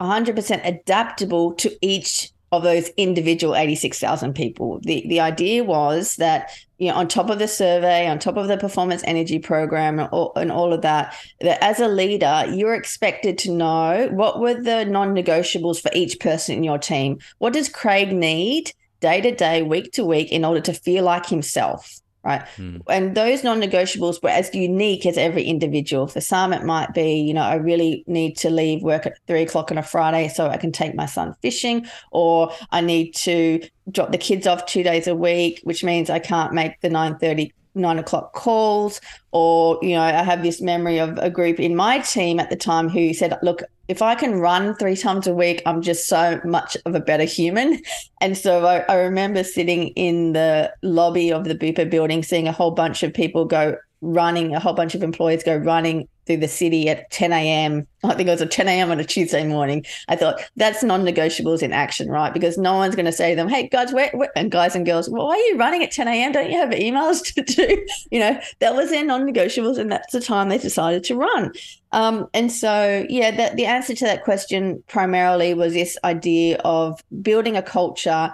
100% adaptable to each of those individual 86,000 people. The the idea was that you know on top of the survey, on top of the performance energy program and all, and all of that, that as a leader, you're expected to know what were the non-negotiables for each person in your team. What does Craig need day to day, week to week in order to feel like himself? Right? Mm. And those non-negotiables were as unique as every individual. For some, it might be, you know, I really need to leave work at three o'clock on a Friday so I can take my son fishing, or I need to drop the kids off two days a week, which means I can't make the nine thirty nine o'clock calls or you know i have this memory of a group in my team at the time who said look if i can run three times a week i'm just so much of a better human. And so i, I remember sitting in the lobby of the bupa building seeing a whole bunch of people go running a whole bunch of employees go running through the city at 10 a.m. I think it was at 10 a.m. on a Tuesday morning. I thought that's non-negotiables in action, right? Because no one's going to say to them, "Hey, guys, where, where, and guys and girls, why are you running at 10 a.m.? Don't you have emails to do?" You know, that was their non-negotiables, and that's the time they decided to run. Um, and so, yeah, the answer to that question primarily was this idea of building a culture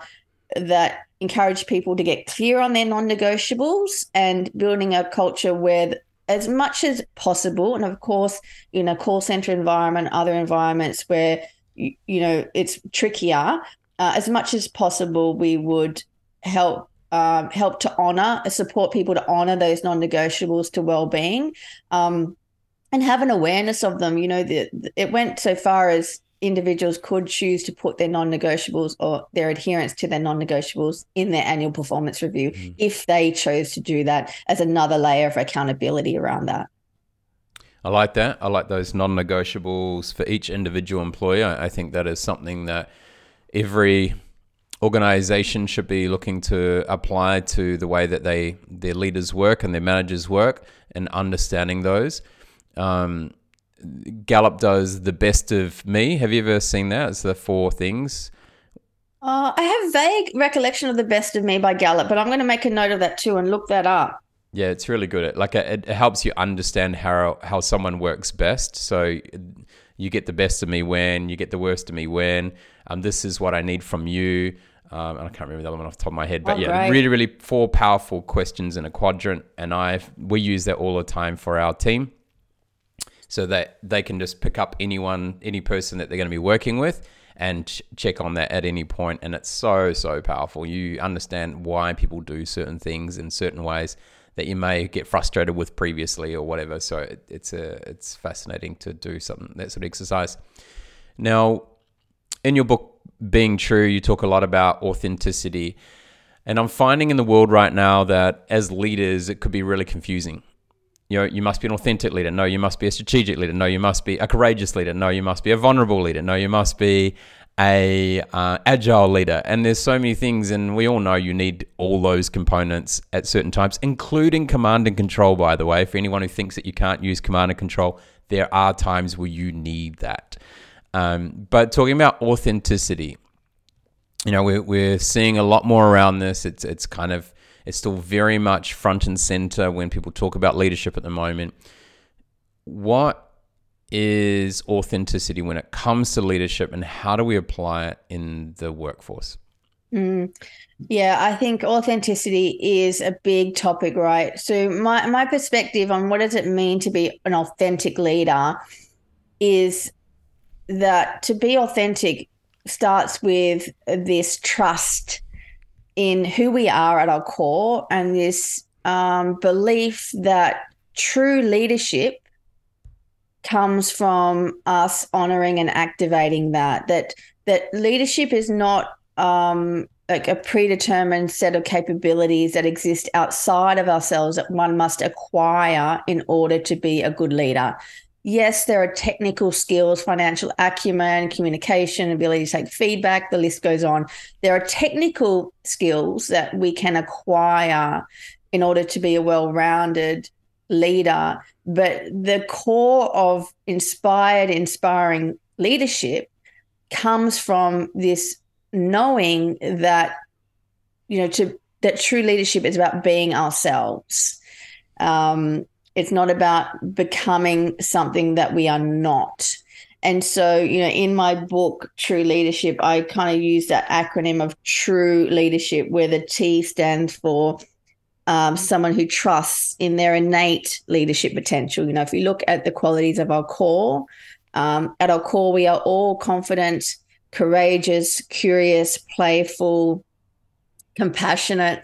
that encouraged people to get clear on their non-negotiables and building a culture where as much as possible. And of course, in a call center environment, other environments where you, you know it's trickier, uh, as much as possible, we would help um, help to honor, support people to honor those non-negotiables to well-being, um, and have an awareness of them. You know, the, it went so far as individuals could choose to put their non-negotiables or their adherence to their non-negotiables in their annual performance review mm-hmm. if they chose to do that as another layer of accountability around that I like that. I like those non negotiables for each individual employee. I think that is something that every organization should be looking to apply to the way that they their leaders work and their managers work and understanding those. Um, Gallup does the best of me. Have you ever seen that? It's the four things. Uh, I have vague recollection of the best of me by Gallup, but I'm going to make a note of that too and look that up. Yeah, it's really good. Like it, it helps you understand how how someone works best. So you get the best of me when you get the worst of me when. Um, this is what I need from you. Um, and I can't remember the other one off the top of my head, but oh, yeah, great. really, really four powerful questions in a quadrant, and I we use that all the time for our team so that they can just pick up anyone, any person that they're going to be working with and ch- check on that at any point. And it's so, so powerful. You understand why people do certain things in certain ways that you may get frustrated with previously or whatever. So it, it's a, it's fascinating to do something that sort of exercise. Now, in your book, Being True, you talk a lot about authenticity. And I'm finding in the world right now that as leaders, it could be really confusing you know, you must be an authentic leader. No, you must be a strategic leader. No, you must be a courageous leader. No, you must be a vulnerable leader. No, you must be a uh, agile leader. And there's so many things, and we all know you need all those components at certain times, including command and control. By the way, for anyone who thinks that you can't use command and control, there are times where you need that. Um, but talking about authenticity, you know, we're, we're seeing a lot more around this. It's it's kind of it's still very much front and center when people talk about leadership at the moment. What is authenticity when it comes to leadership, and how do we apply it in the workforce? Mm. Yeah, I think authenticity is a big topic, right? So my my perspective on what does it mean to be an authentic leader is that to be authentic starts with this trust in who we are at our core and this um, belief that true leadership comes from us honoring and activating that that that leadership is not um, like a predetermined set of capabilities that exist outside of ourselves that one must acquire in order to be a good leader yes, there are technical skills, financial acumen, communication, ability to take feedback, the list goes on. There are technical skills that we can acquire in order to be a well-rounded leader. But the core of inspired, inspiring leadership comes from this knowing that you know to that true leadership is about being ourselves um, it's not about becoming something that we are not. And so you know in my book true leadership i kind of use that acronym of true leadership where the t stands for um, someone who trusts in their innate leadership potential. You know if you look at the qualities of our core um, at our core we are all confident courageous, curious, playful, compassionate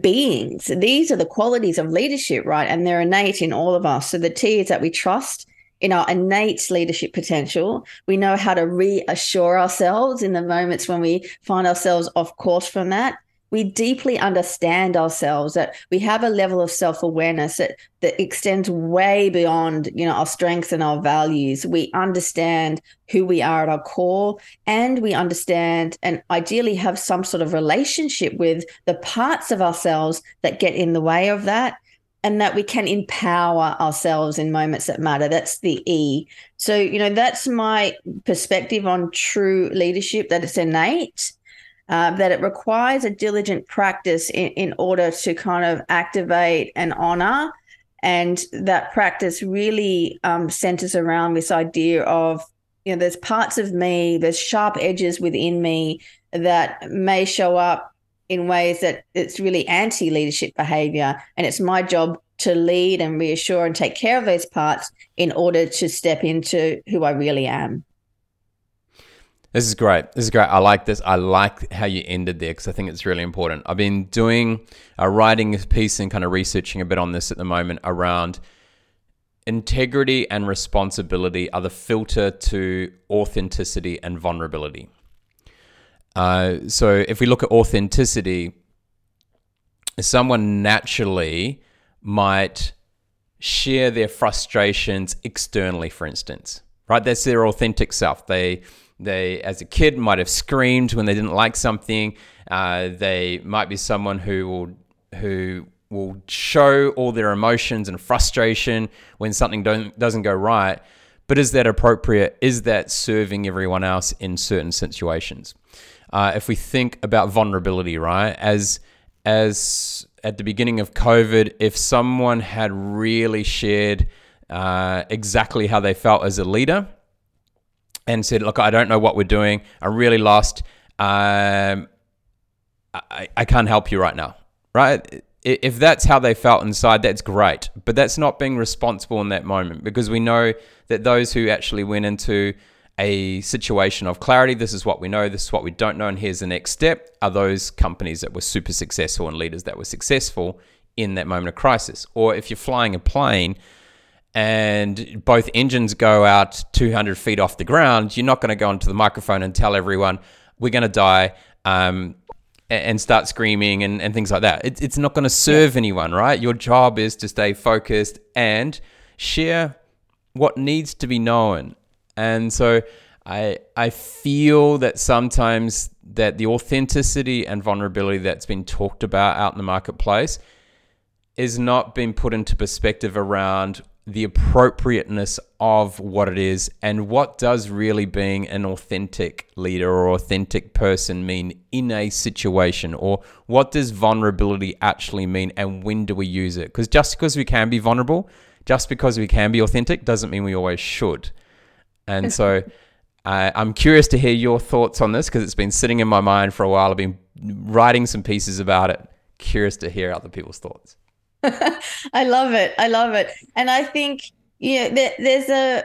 beings. These are the qualities of leadership, right? And they're innate in all of us. So the T is that we trust in our innate leadership potential. We know how to reassure ourselves in the moments when we find ourselves off course from that we deeply understand ourselves that we have a level of self-awareness that that extends way beyond you know our strengths and our values. We understand who we are at our core and we understand and ideally have some sort of relationship with the parts of ourselves that get in the way of that and that we can empower ourselves in moments that matter. That's the e. So you know that's my perspective on true leadership that it's innate uh, that it requires a diligent practice in, in order to kind of activate and honor. And that practice really um, centers around this idea of, you know, there's parts of me, there's sharp edges within me that may show up in ways that it's really anti leadership behavior. And it's my job to lead and reassure and take care of those parts in order to step into who I really am. This is great. This is great. I like this. I like how you ended there because I think it's really important. I've been doing, uh, writing a piece and kind of researching a bit on this at the moment around integrity and responsibility are the filter to authenticity and vulnerability. Uh, so if we look at authenticity, someone naturally might share their frustrations externally, for instance, right? That's their authentic self. They they, as a kid, might have screamed when they didn't like something. Uh, they might be someone who will who will show all their emotions and frustration when something don't, doesn't go right. But is that appropriate? Is that serving everyone else in certain situations? Uh, if we think about vulnerability, right, as as at the beginning of COVID, if someone had really shared uh, exactly how they felt as a leader, and said, "Look, I don't know what we're doing. I'm really lost. Um, I, I can't help you right now." Right? If that's how they felt inside, that's great. But that's not being responsible in that moment because we know that those who actually went into a situation of clarity, this is what we know, this is what we don't know, and here's the next step, are those companies that were super successful and leaders that were successful in that moment of crisis. Or if you're flying a plane, and both engines go out 200 feet off the ground, you're not going to go onto the microphone and tell everyone we're going to die um, and start screaming and, and things like that. It, it's not going to serve anyone, right? Your job is to stay focused and share what needs to be known. And so I I feel that sometimes that the authenticity and vulnerability that's been talked about out in the marketplace is not being put into perspective around the appropriateness of what it is and what does really being an authentic leader or authentic person mean in a situation or what does vulnerability actually mean and when do we use it? Because just because we can be vulnerable just because we can be authentic doesn't mean we always should. And so uh, i'm curious to hear your thoughts on this because it's been sitting in my mind for a while. I've been writing some pieces about it. Curious to hear other people's thoughts I love it. I love it. And I think you know there, there's a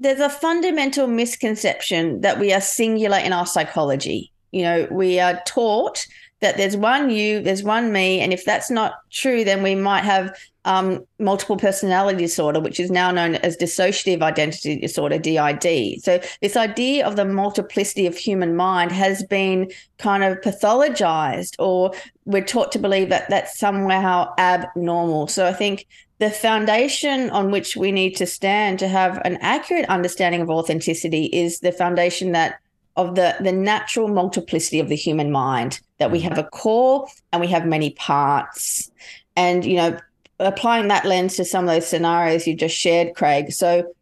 there's a fundamental misconception that we are singular in our psychology. You know, we are taught that there's one you, there's one me, and if that's not true, then we might have um, multiple personality disorder, which is now known as dissociative identity disorder, DID. So, this idea of the multiplicity of human mind has been kind of pathologized, or we're taught to believe that that's somehow abnormal. So, I think the foundation on which we need to stand to have an accurate understanding of authenticity is the foundation that of the the natural multiplicity of the human mind that we mm. have a core and we have many parts and you know, applying that lens to some of those scenarios you just shared, Craig. So,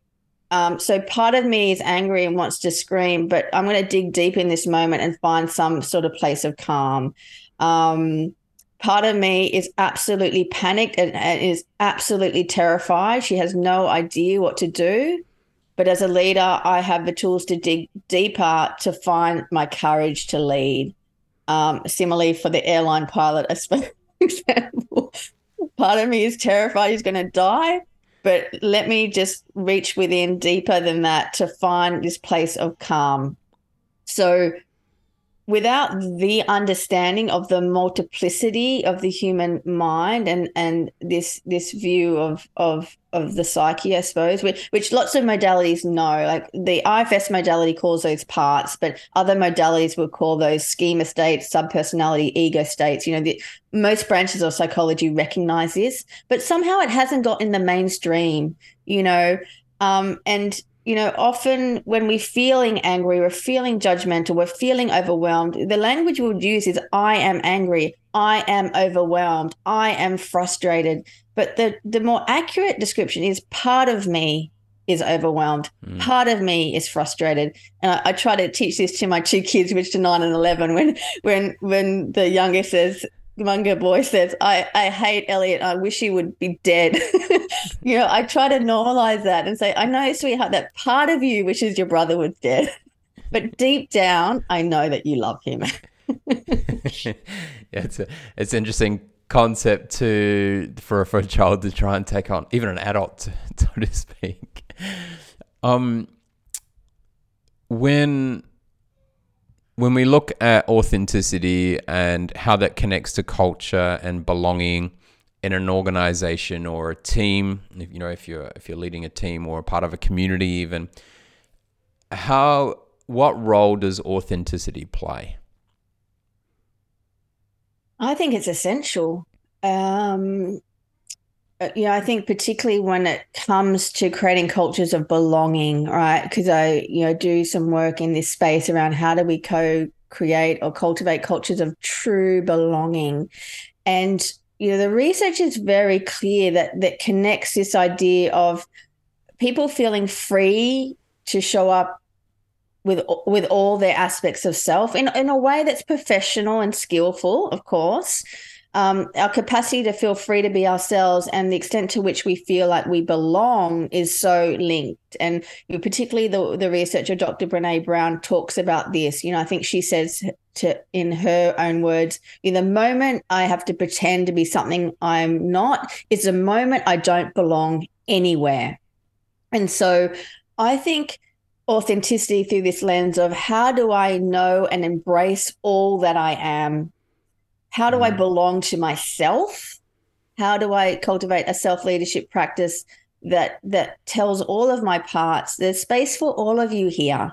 um, so part of me is angry and wants to scream, but I'm going to dig deep in this moment and find some sort of place of calm. Um, part of me is absolutely panicked and, and is absolutely terrified. She has no idea what to do. But as a leader, I have the tools to dig deeper to find my courage to lead. Um, similarly, for the airline pilot, as for example, part of me is terrified he's going to die. But let me just reach within deeper than that to find this place of calm. So without the understanding of the multiplicity of the human mind and and this this view of of of the psyche, I suppose, which, which lots of modalities know. Like the IFS modality calls those parts, but other modalities would call those schema states, subpersonality, ego states. You know, the, most branches of psychology recognize this, but somehow it hasn't got in the mainstream. You know, um, and you know, often when we're feeling angry, we're feeling judgmental, we're feeling overwhelmed, the language we would use is I am angry, I am overwhelmed, I am frustrated. But the, the more accurate description is part of me is overwhelmed. Mm. Part of me is frustrated. And I, I, try to teach this to my two kids, which are nine and eleven, when when when the youngest says, younger boy says, I, I hate Elliot. I wish he would be dead. you know, I try to normalize that and say, I know, sweetheart, that part of you wishes your brother was dead. But deep down, I know that you love him. yeah, it's a, it's interesting concept to for for a child to try and take on, even an adult, so to speak. Um, when when we look at authenticity and how that connects to culture and belonging in an organization or a team, if, you know, if you're if you're leading a team or a part of a community, even how what role does authenticity play? I think it's essential. Um, uh, know, I think particularly when it comes to creating cultures of belonging, right? Because I, you know, do some work in this space around how do we co-create or cultivate cultures of true belonging, and you know, the research is very clear that that connects this idea of people feeling free to show up with with all their aspects of self in in a way that's professional and skillful, of course um, our capacity to feel free to be ourselves and the extent to which we feel like we belong is so linked. And particularly the, the researcher, Dr. Brene Brown, talks about this. You know, I think she says to in her own words, in the moment I have to pretend to be something I'm not, it's a moment I don't belong anywhere. And so I think authenticity through this lens of how do I know and embrace all that I am how do I mm. belong to myself? How do I cultivate a self leadership practice that that tells all of my parts? There's space for all of you here.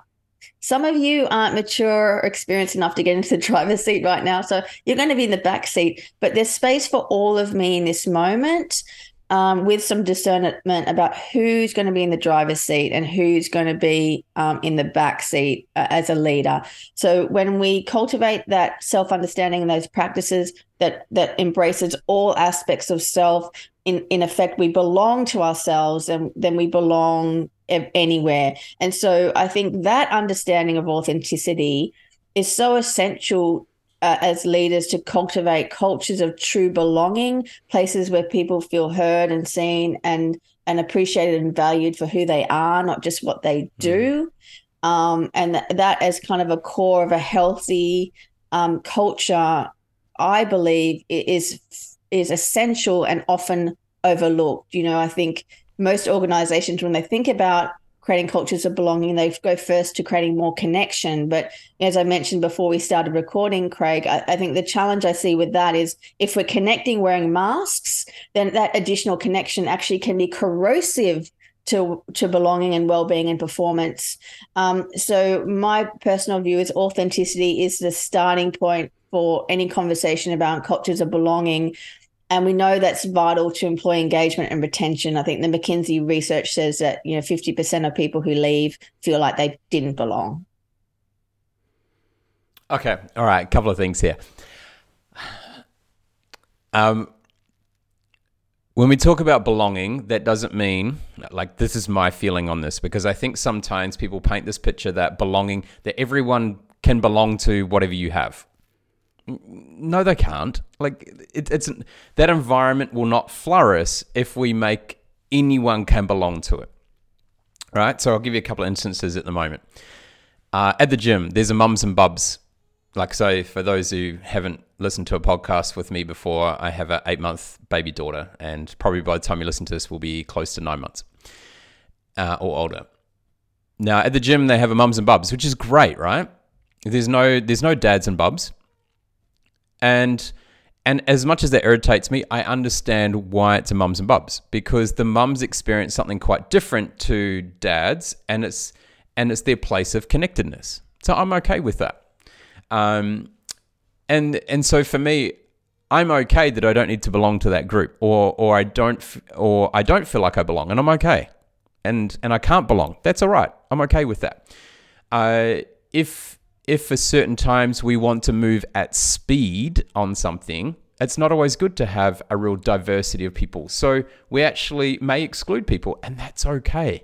Some of you aren't mature or experienced enough to get into the driver's seat right now, so you're going to be in the back seat. But there's space for all of me in this moment um, with some discernment about who's going to be in the driver's seat and who's going to be um, in the back seat uh, as a leader. So when we cultivate that self understanding and those practices that that embraces all aspects of self, in in effect, we belong to ourselves, and then we belong anywhere. And so I think that understanding of authenticity is so essential uh, as leaders to cultivate cultures of true belonging, places where people feel heard and seen and and appreciated and valued for who they are, not just what they do. Mm. Um, and th- that as kind of a core of a healthy um, culture, I believe is is essential and often overlooked. You know, I think most organizations when they think about creating cultures of belonging. They go first to creating more connection. But as I mentioned before we started recording, Craig, I, I, think the challenge I see with that is if we're connecting wearing masks, then that additional connection actually can be corrosive to to belonging and well-being and performance. Um, so my personal view is authenticity is the starting point for any conversation about cultures of belonging and we know that's vital to employee engagement and retention. I think the McKinsey research says that you know 50% of people who leave feel like they didn't belong. Okay, all right, a couple of things here. Um, when we talk about belonging, that doesn't mean like this is my feeling on this because I think sometimes people paint this picture that belonging, that everyone can belong to whatever you have. No, they can't. Like it, it's that environment will not flourish if we make anyone can belong to it. Right. So I'll give you a couple of instances at the moment. Uh, at the gym, there's a mums and bubs. Like so, for those who haven't listened to a podcast with me before, I have an eight month baby daughter, and probably by the time you listen to this, we'll be close to nine months uh, or older. Now at the gym, they have a mums and bubs, which is great, right? There's no there's no dads and bubs, and and as much as that irritates me, I understand why it's a mums and bubs because the mums experience something quite different to dads, and it's and it's their place of connectedness. So I'm okay with that. Um, and and so for me, I'm okay that I don't need to belong to that group, or or I don't or I don't feel like I belong, and I'm okay, and and I can't belong. That's all right. I'm okay with that. Uh, if if for certain times we want to move at speed on something, it's not always good to have a real diversity of people. So we actually may exclude people, and that's okay.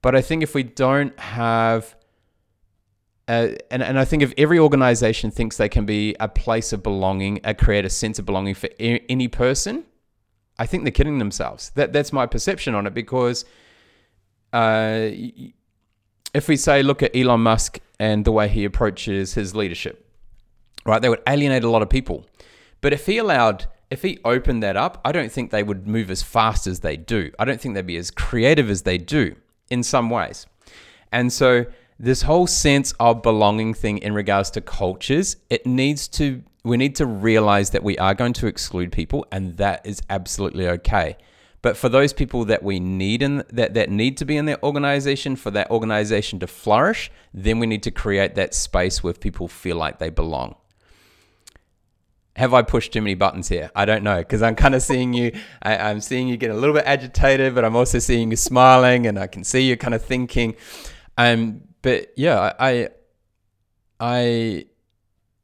But I think if we don't have, uh, and, and I think if every organization thinks they can be a place of belonging, a create a sense of belonging for any person, I think they're kidding themselves. That that's my perception on it because uh, if we say look at Elon Musk and the way he approaches his leadership, right? They would alienate a lot of people. But if he allowed, if he opened that up, I don't think they would move as fast as they do. I don't think they'd be as creative as they do in some ways. And so, this whole sense of belonging thing in regards to cultures, it needs to, we need to realize that we are going to exclude people, and that is absolutely okay. But for those people that we need in that that need to be in their organization for that organization to flourish, then we need to create that space where people feel like they belong. Have I pushed too many buttons here? I don't know because I'm kind of seeing you. I, I'm seeing you get a little bit agitated, but I'm also seeing you smiling, and I can see you kind of thinking. Um, but yeah, I, I,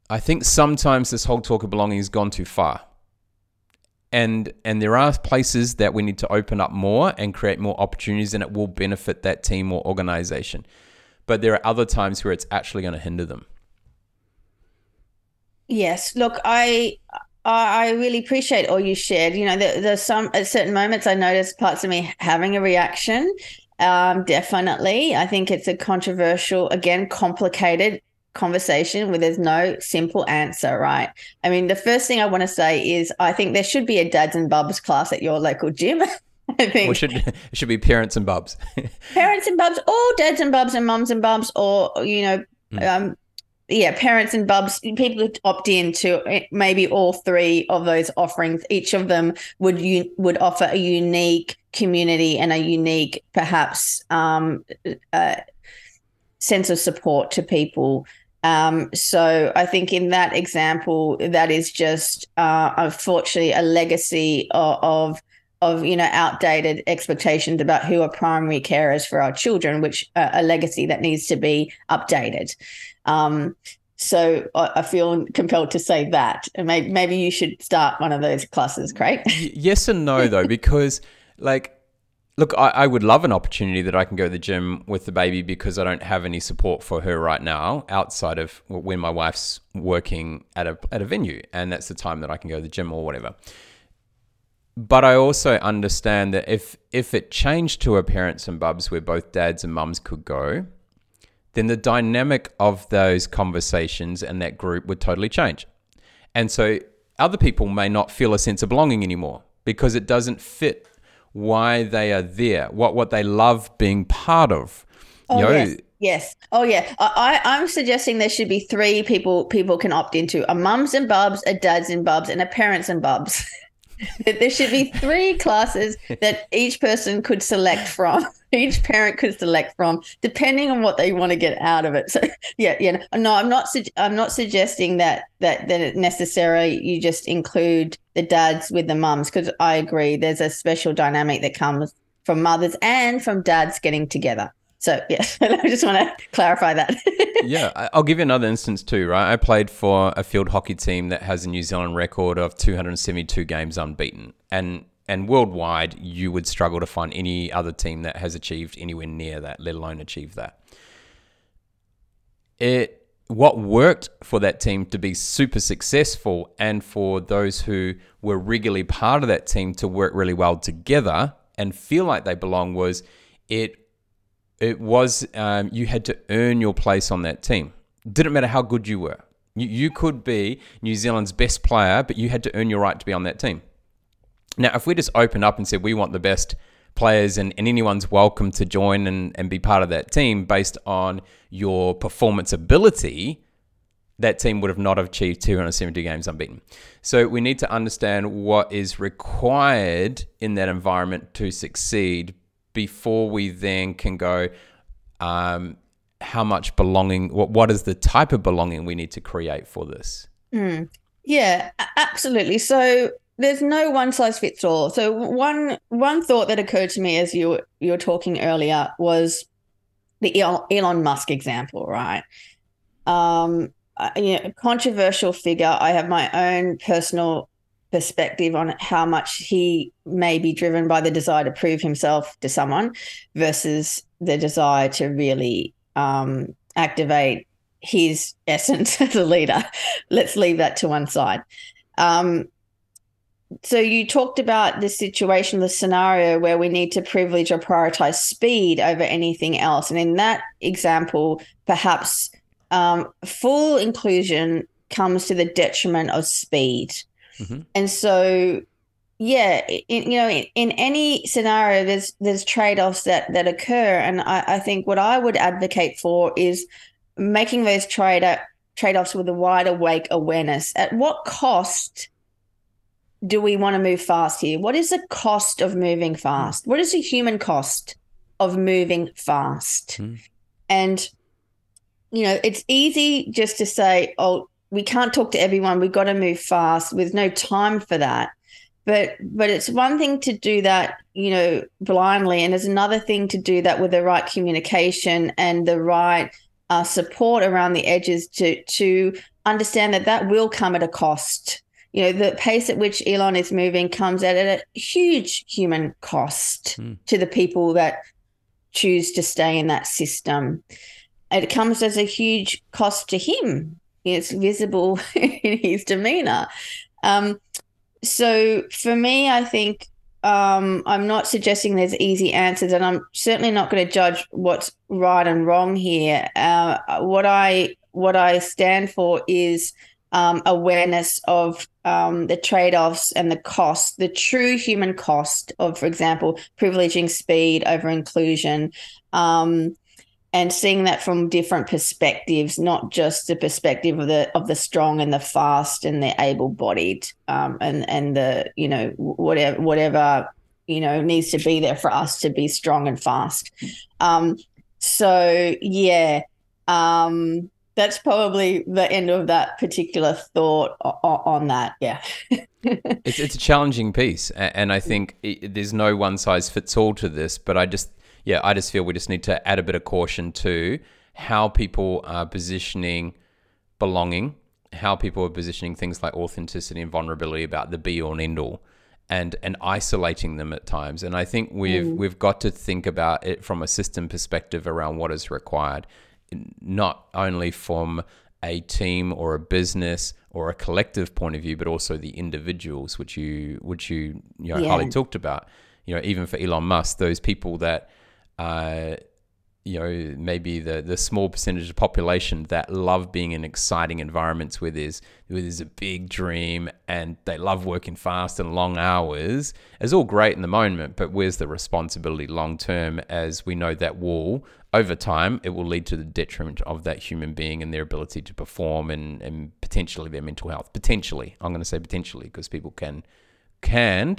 I think sometimes this whole talk of belonging has gone too far and and there are places that we need to open up more and create more opportunities and it will benefit that team or organization but there are other times where it's actually going to hinder them yes look i I really appreciate all you shared. You know, there, there's some at certain moments I notice parts of me having a reaction. Um, definitely, I think it's a controversial, again, complicated conversation where there's no simple answer, right? I mean, the first thing I want to say is I think there should be a dads and bubs class at your local gym. I think should it should be parents and bubs. parents and bubs, or dads and bubs and mums and bubs, or you know, mm. um, yeah, parents and bubs. People who opt in to maybe all three of those offerings. Each of them would you would offer a unique community and a unique, perhaps, um, uh, sense of support to people um, so I think in that example, that is just uh, unfortunately a legacy of, of, of you know outdated expectations about who are primary carers for our children, which uh, a legacy that needs to be updated. Um, so I, feel compelled to say that, and maybe, maybe you should start one of those classes, Craig. yes and no, though, because like Look, I, I, would love an opportunity that I can go to the gym with the baby because I don't have any support for her right now outside of when my wife's working at a at a venue, and that's the time that I can go to the gym or whatever. But I also understand that if if it changed to a parents and bubs where both dads and mums could go, then the dynamic of those conversations and that group would totally change. And so other people may not feel a sense of belonging anymore because it doesn't fit why they are there, what what they love being part of. Oh, you know, yes. Yes. Oh yeah. I, I'm suggesting there should be three people people can opt into: a mums and bubs, a dads and bubs, and a parents and bubs. there should be three classes that each person could select from each parent could select from depending on what they want to get out of it. So yeah yeah no i'm not i'm not suggesting that that that necessarily you just include the dads with the mums because i agree there's a special dynamic that comes from mothers and from dads getting together so yeah, I just want to clarify that. yeah, I'll give you another instance too, right? I played for a field hockey team that has a New Zealand record of 272 games unbeaten, and and worldwide, you would struggle to find any other team that has achieved anywhere near that, let alone achieve that. It what worked for that team to be super successful and for those who were regularly part of that team to work really well together and feel like they belong was it it was um, you had to earn your place on that team. Didn't matter how good you were. You, you could be new zealand's best player but you had to earn your right to be on that team. Now if we just opened up and said we want the best players and, and anyone's welcome to join and, and be part of that team based on your performance ability, that team would have not achieved 270 games unbeaten. So we need to understand what is required in that environment to succeed before we then can go, um, how much belonging, what, what is the type of belonging we need to create for this? Mm. Yeah, absolutely. So there's no one size fits all. So one one thought that occurred to me as you you were talking earlier was the Elon Musk example, right? Um, you know, controversial figure. I have my own personal perspective on how much he may be driven by the desire to prove himself to someone versus the desire to really um, activate his essence as a leader. Let's leave that to one side. Um, so you talked about the situation, the scenario where we need to privilege or prioritize speed over anything else. And in that example, perhaps um, full inclusion comes to the detriment of speed. Mm-hmm. And so, yeah, in, you know, in, in, any scenario, there's there's trade offs that that occur, and I, I think what I would advocate for is making those trade trade offs with a wide awake awareness. At what cost? do we want to move fast here? What is the cost of moving fast? What is the human cost of moving fast? Mm. And, you know, it's easy just to say, oh, we can't talk to everyone. We've got to move fast with no time for that. But but it's one thing to do that, you know, blindly, and there's another thing to do that with the right communication and the right uh, support around the edges to to understand that that will come at a cost you know the pace at which elon is moving comes at a huge human cost mm. to the people that choose to stay in that system it comes as a huge cost to him it's visible in his demeanor um, so for me i think um, i'm not suggesting there's easy answers and i'm certainly not going to judge what's right and wrong here uh, what i what i stand for is um, awareness of um, the trade offs and the cost, the true human cost of, for example, privileging speed over inclusion. Um, and seeing that from different perspectives, not just the perspective of the of the strong and the fast and the able-bodied, um, and and the you know whatever whatever you know needs to be there for us to be strong and fast. Um, so yeah, um, that's probably the end of that particular thought on that. Yeah. it's, it's a challenging piece. And I think it, there's no one size fits all to this, but I just, yeah, I just feel we just need to add a bit of caution to how people are positioning belonging, how people are positioning things like authenticity and vulnerability about the be all and end all. And, and isolating them at times, and I think we've mm. we've got to think about it from a system perspective around what is required not only from a team or a business or a collective point of view, but also the individuals, which you which you you know yeah. Harley talked about. You know, even for Elon Musk, those people that uh, you know maybe the the small percentage of population that love being in exciting environments where there's where there's a big dream and they love working fast and long hours is all great in the moment but where's the responsibility long term? As we know that will over time it will lead to the detriment of that human being and their ability to perform and, and potentially their mental health. Potentially. I'm going to say potentially because people can can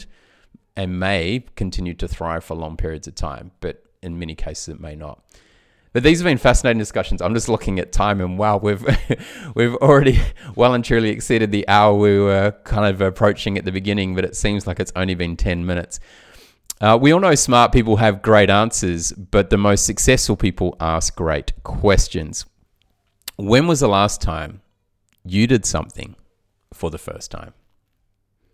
and may continue to thrive for long periods of time. But in many cases it may not. But these have been fascinating discussions. I'm just looking at time, and wow, we've we've already well and truly exceeded the hour we were kind of approaching at the beginning. But it seems like it's only been ten minutes. Uh, we all know smart people have great answers, but the most successful people ask great questions. When was the last time you did something for the first time?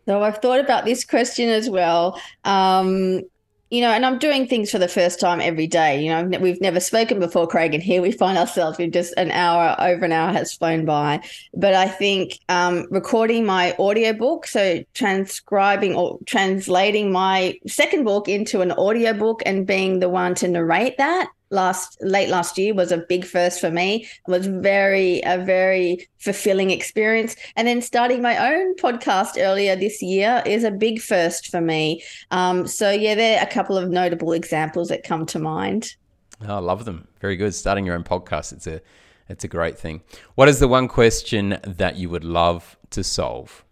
So I've thought about this question as well. Um, you know, and I'm doing things for the first time every day. You know, we've never spoken before, Craig, and here we find ourselves with just an hour, over an hour has flown by. But I think um, recording my audiobook, so transcribing or translating my second book into an audiobook and being the one to narrate that last late last year was a big first for me. It was very a very fulfilling experience. And then starting my own podcast earlier this year is a big first for me. Um, so yeah, there are a couple of notable examples that come to mind. Oh, I love them. Very good. Starting your own podcast. It's a it's a great thing. What is the one question that you would love to solve?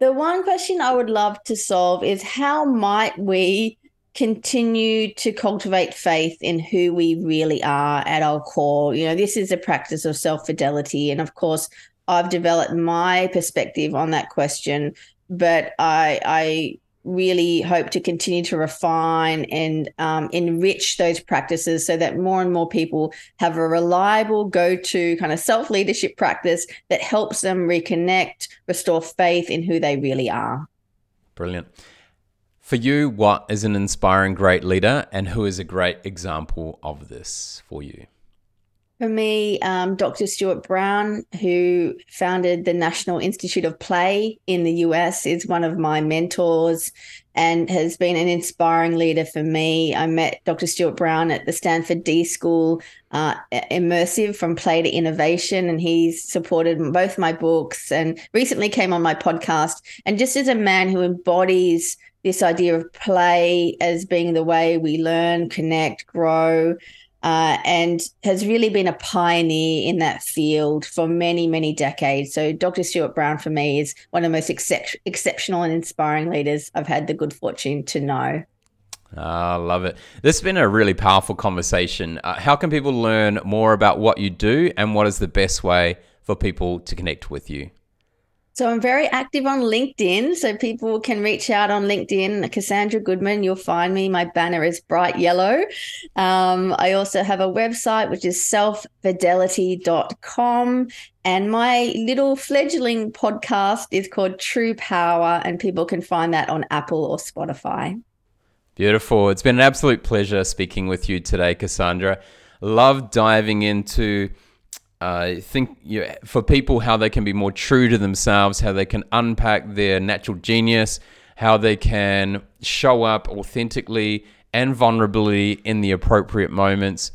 The one question I would love to solve is how might we continue to cultivate faith in who we really are at our core. You know, this is a practice of self fidelity. And of course, I've developed my perspective on that question, but I, I really hope to continue to refine and um, enrich those practices so that more and more people have a reliable go to kind of self leadership practice that helps them reconnect, restore faith in who they really are. Brilliant. For you, what is an inspiring great leader and who is a great example of this for you? For me, um, Dr. Stuart Brown, who founded the National Institute of Play in the US, is one of my mentors and has been an inspiring leader for me. I met Dr. Stuart Brown at the Stanford D School uh, Immersive from Play to Innovation, and he's supported both my books and recently came on my podcast. And just as a man who embodies this idea of play as being the way we learn, connect, grow, uh, and has really been a pioneer in that field for many, many decades. So, Dr. Stuart Brown for me is one of the most excep- exceptional and inspiring leaders I've had the good fortune to know. I love it. This has been a really powerful conversation. Uh, how can people learn more about what you do, and what is the best way for people to connect with you? So I'm very active on LinkedIn. So people can reach out on LinkedIn. Cassandra Goodman, you'll find me. My banner is bright yellow. Um, I also have a website, which is selffidelity.com. And my little fledgling podcast is called True Power, and people can find that on Apple or Spotify. Beautiful. It's been an absolute pleasure speaking with you today, Cassandra. Love diving into uh, think you know, for people how they can be more true to themselves, how they can unpack their natural genius, how they can show up authentically and vulnerability in the appropriate moments,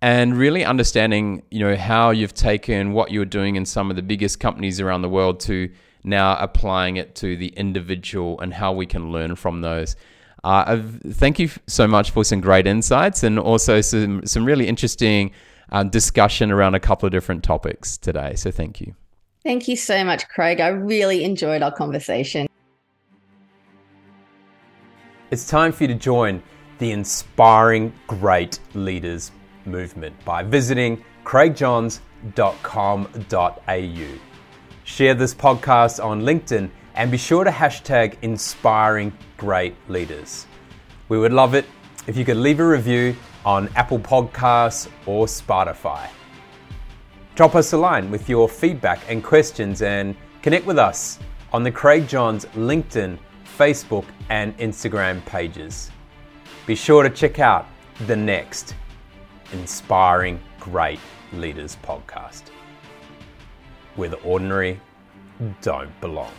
and really understanding you know how you've taken what you're doing in some of the biggest companies around the world to now applying it to the individual and how we can learn from those. Uh, thank you so much for some great insights and also some some really interesting um, discussion around a couple of different topics today. So thank you. Thank you so much, Craig. I really enjoyed our conversation. It's time for you to join the Inspiring Great Leaders movement by visiting craigjohns.com.au. Share this podcast on LinkedIn and be sure to hashtag Inspiring Great Leaders. We would love it if you could leave a review on Apple Podcasts or Spotify. Drop us a line with your feedback and questions and connect with us on the Craig Johns LinkedIn, Facebook, and Instagram pages. Be sure to check out the next Inspiring Great Leaders podcast, where the ordinary don't belong.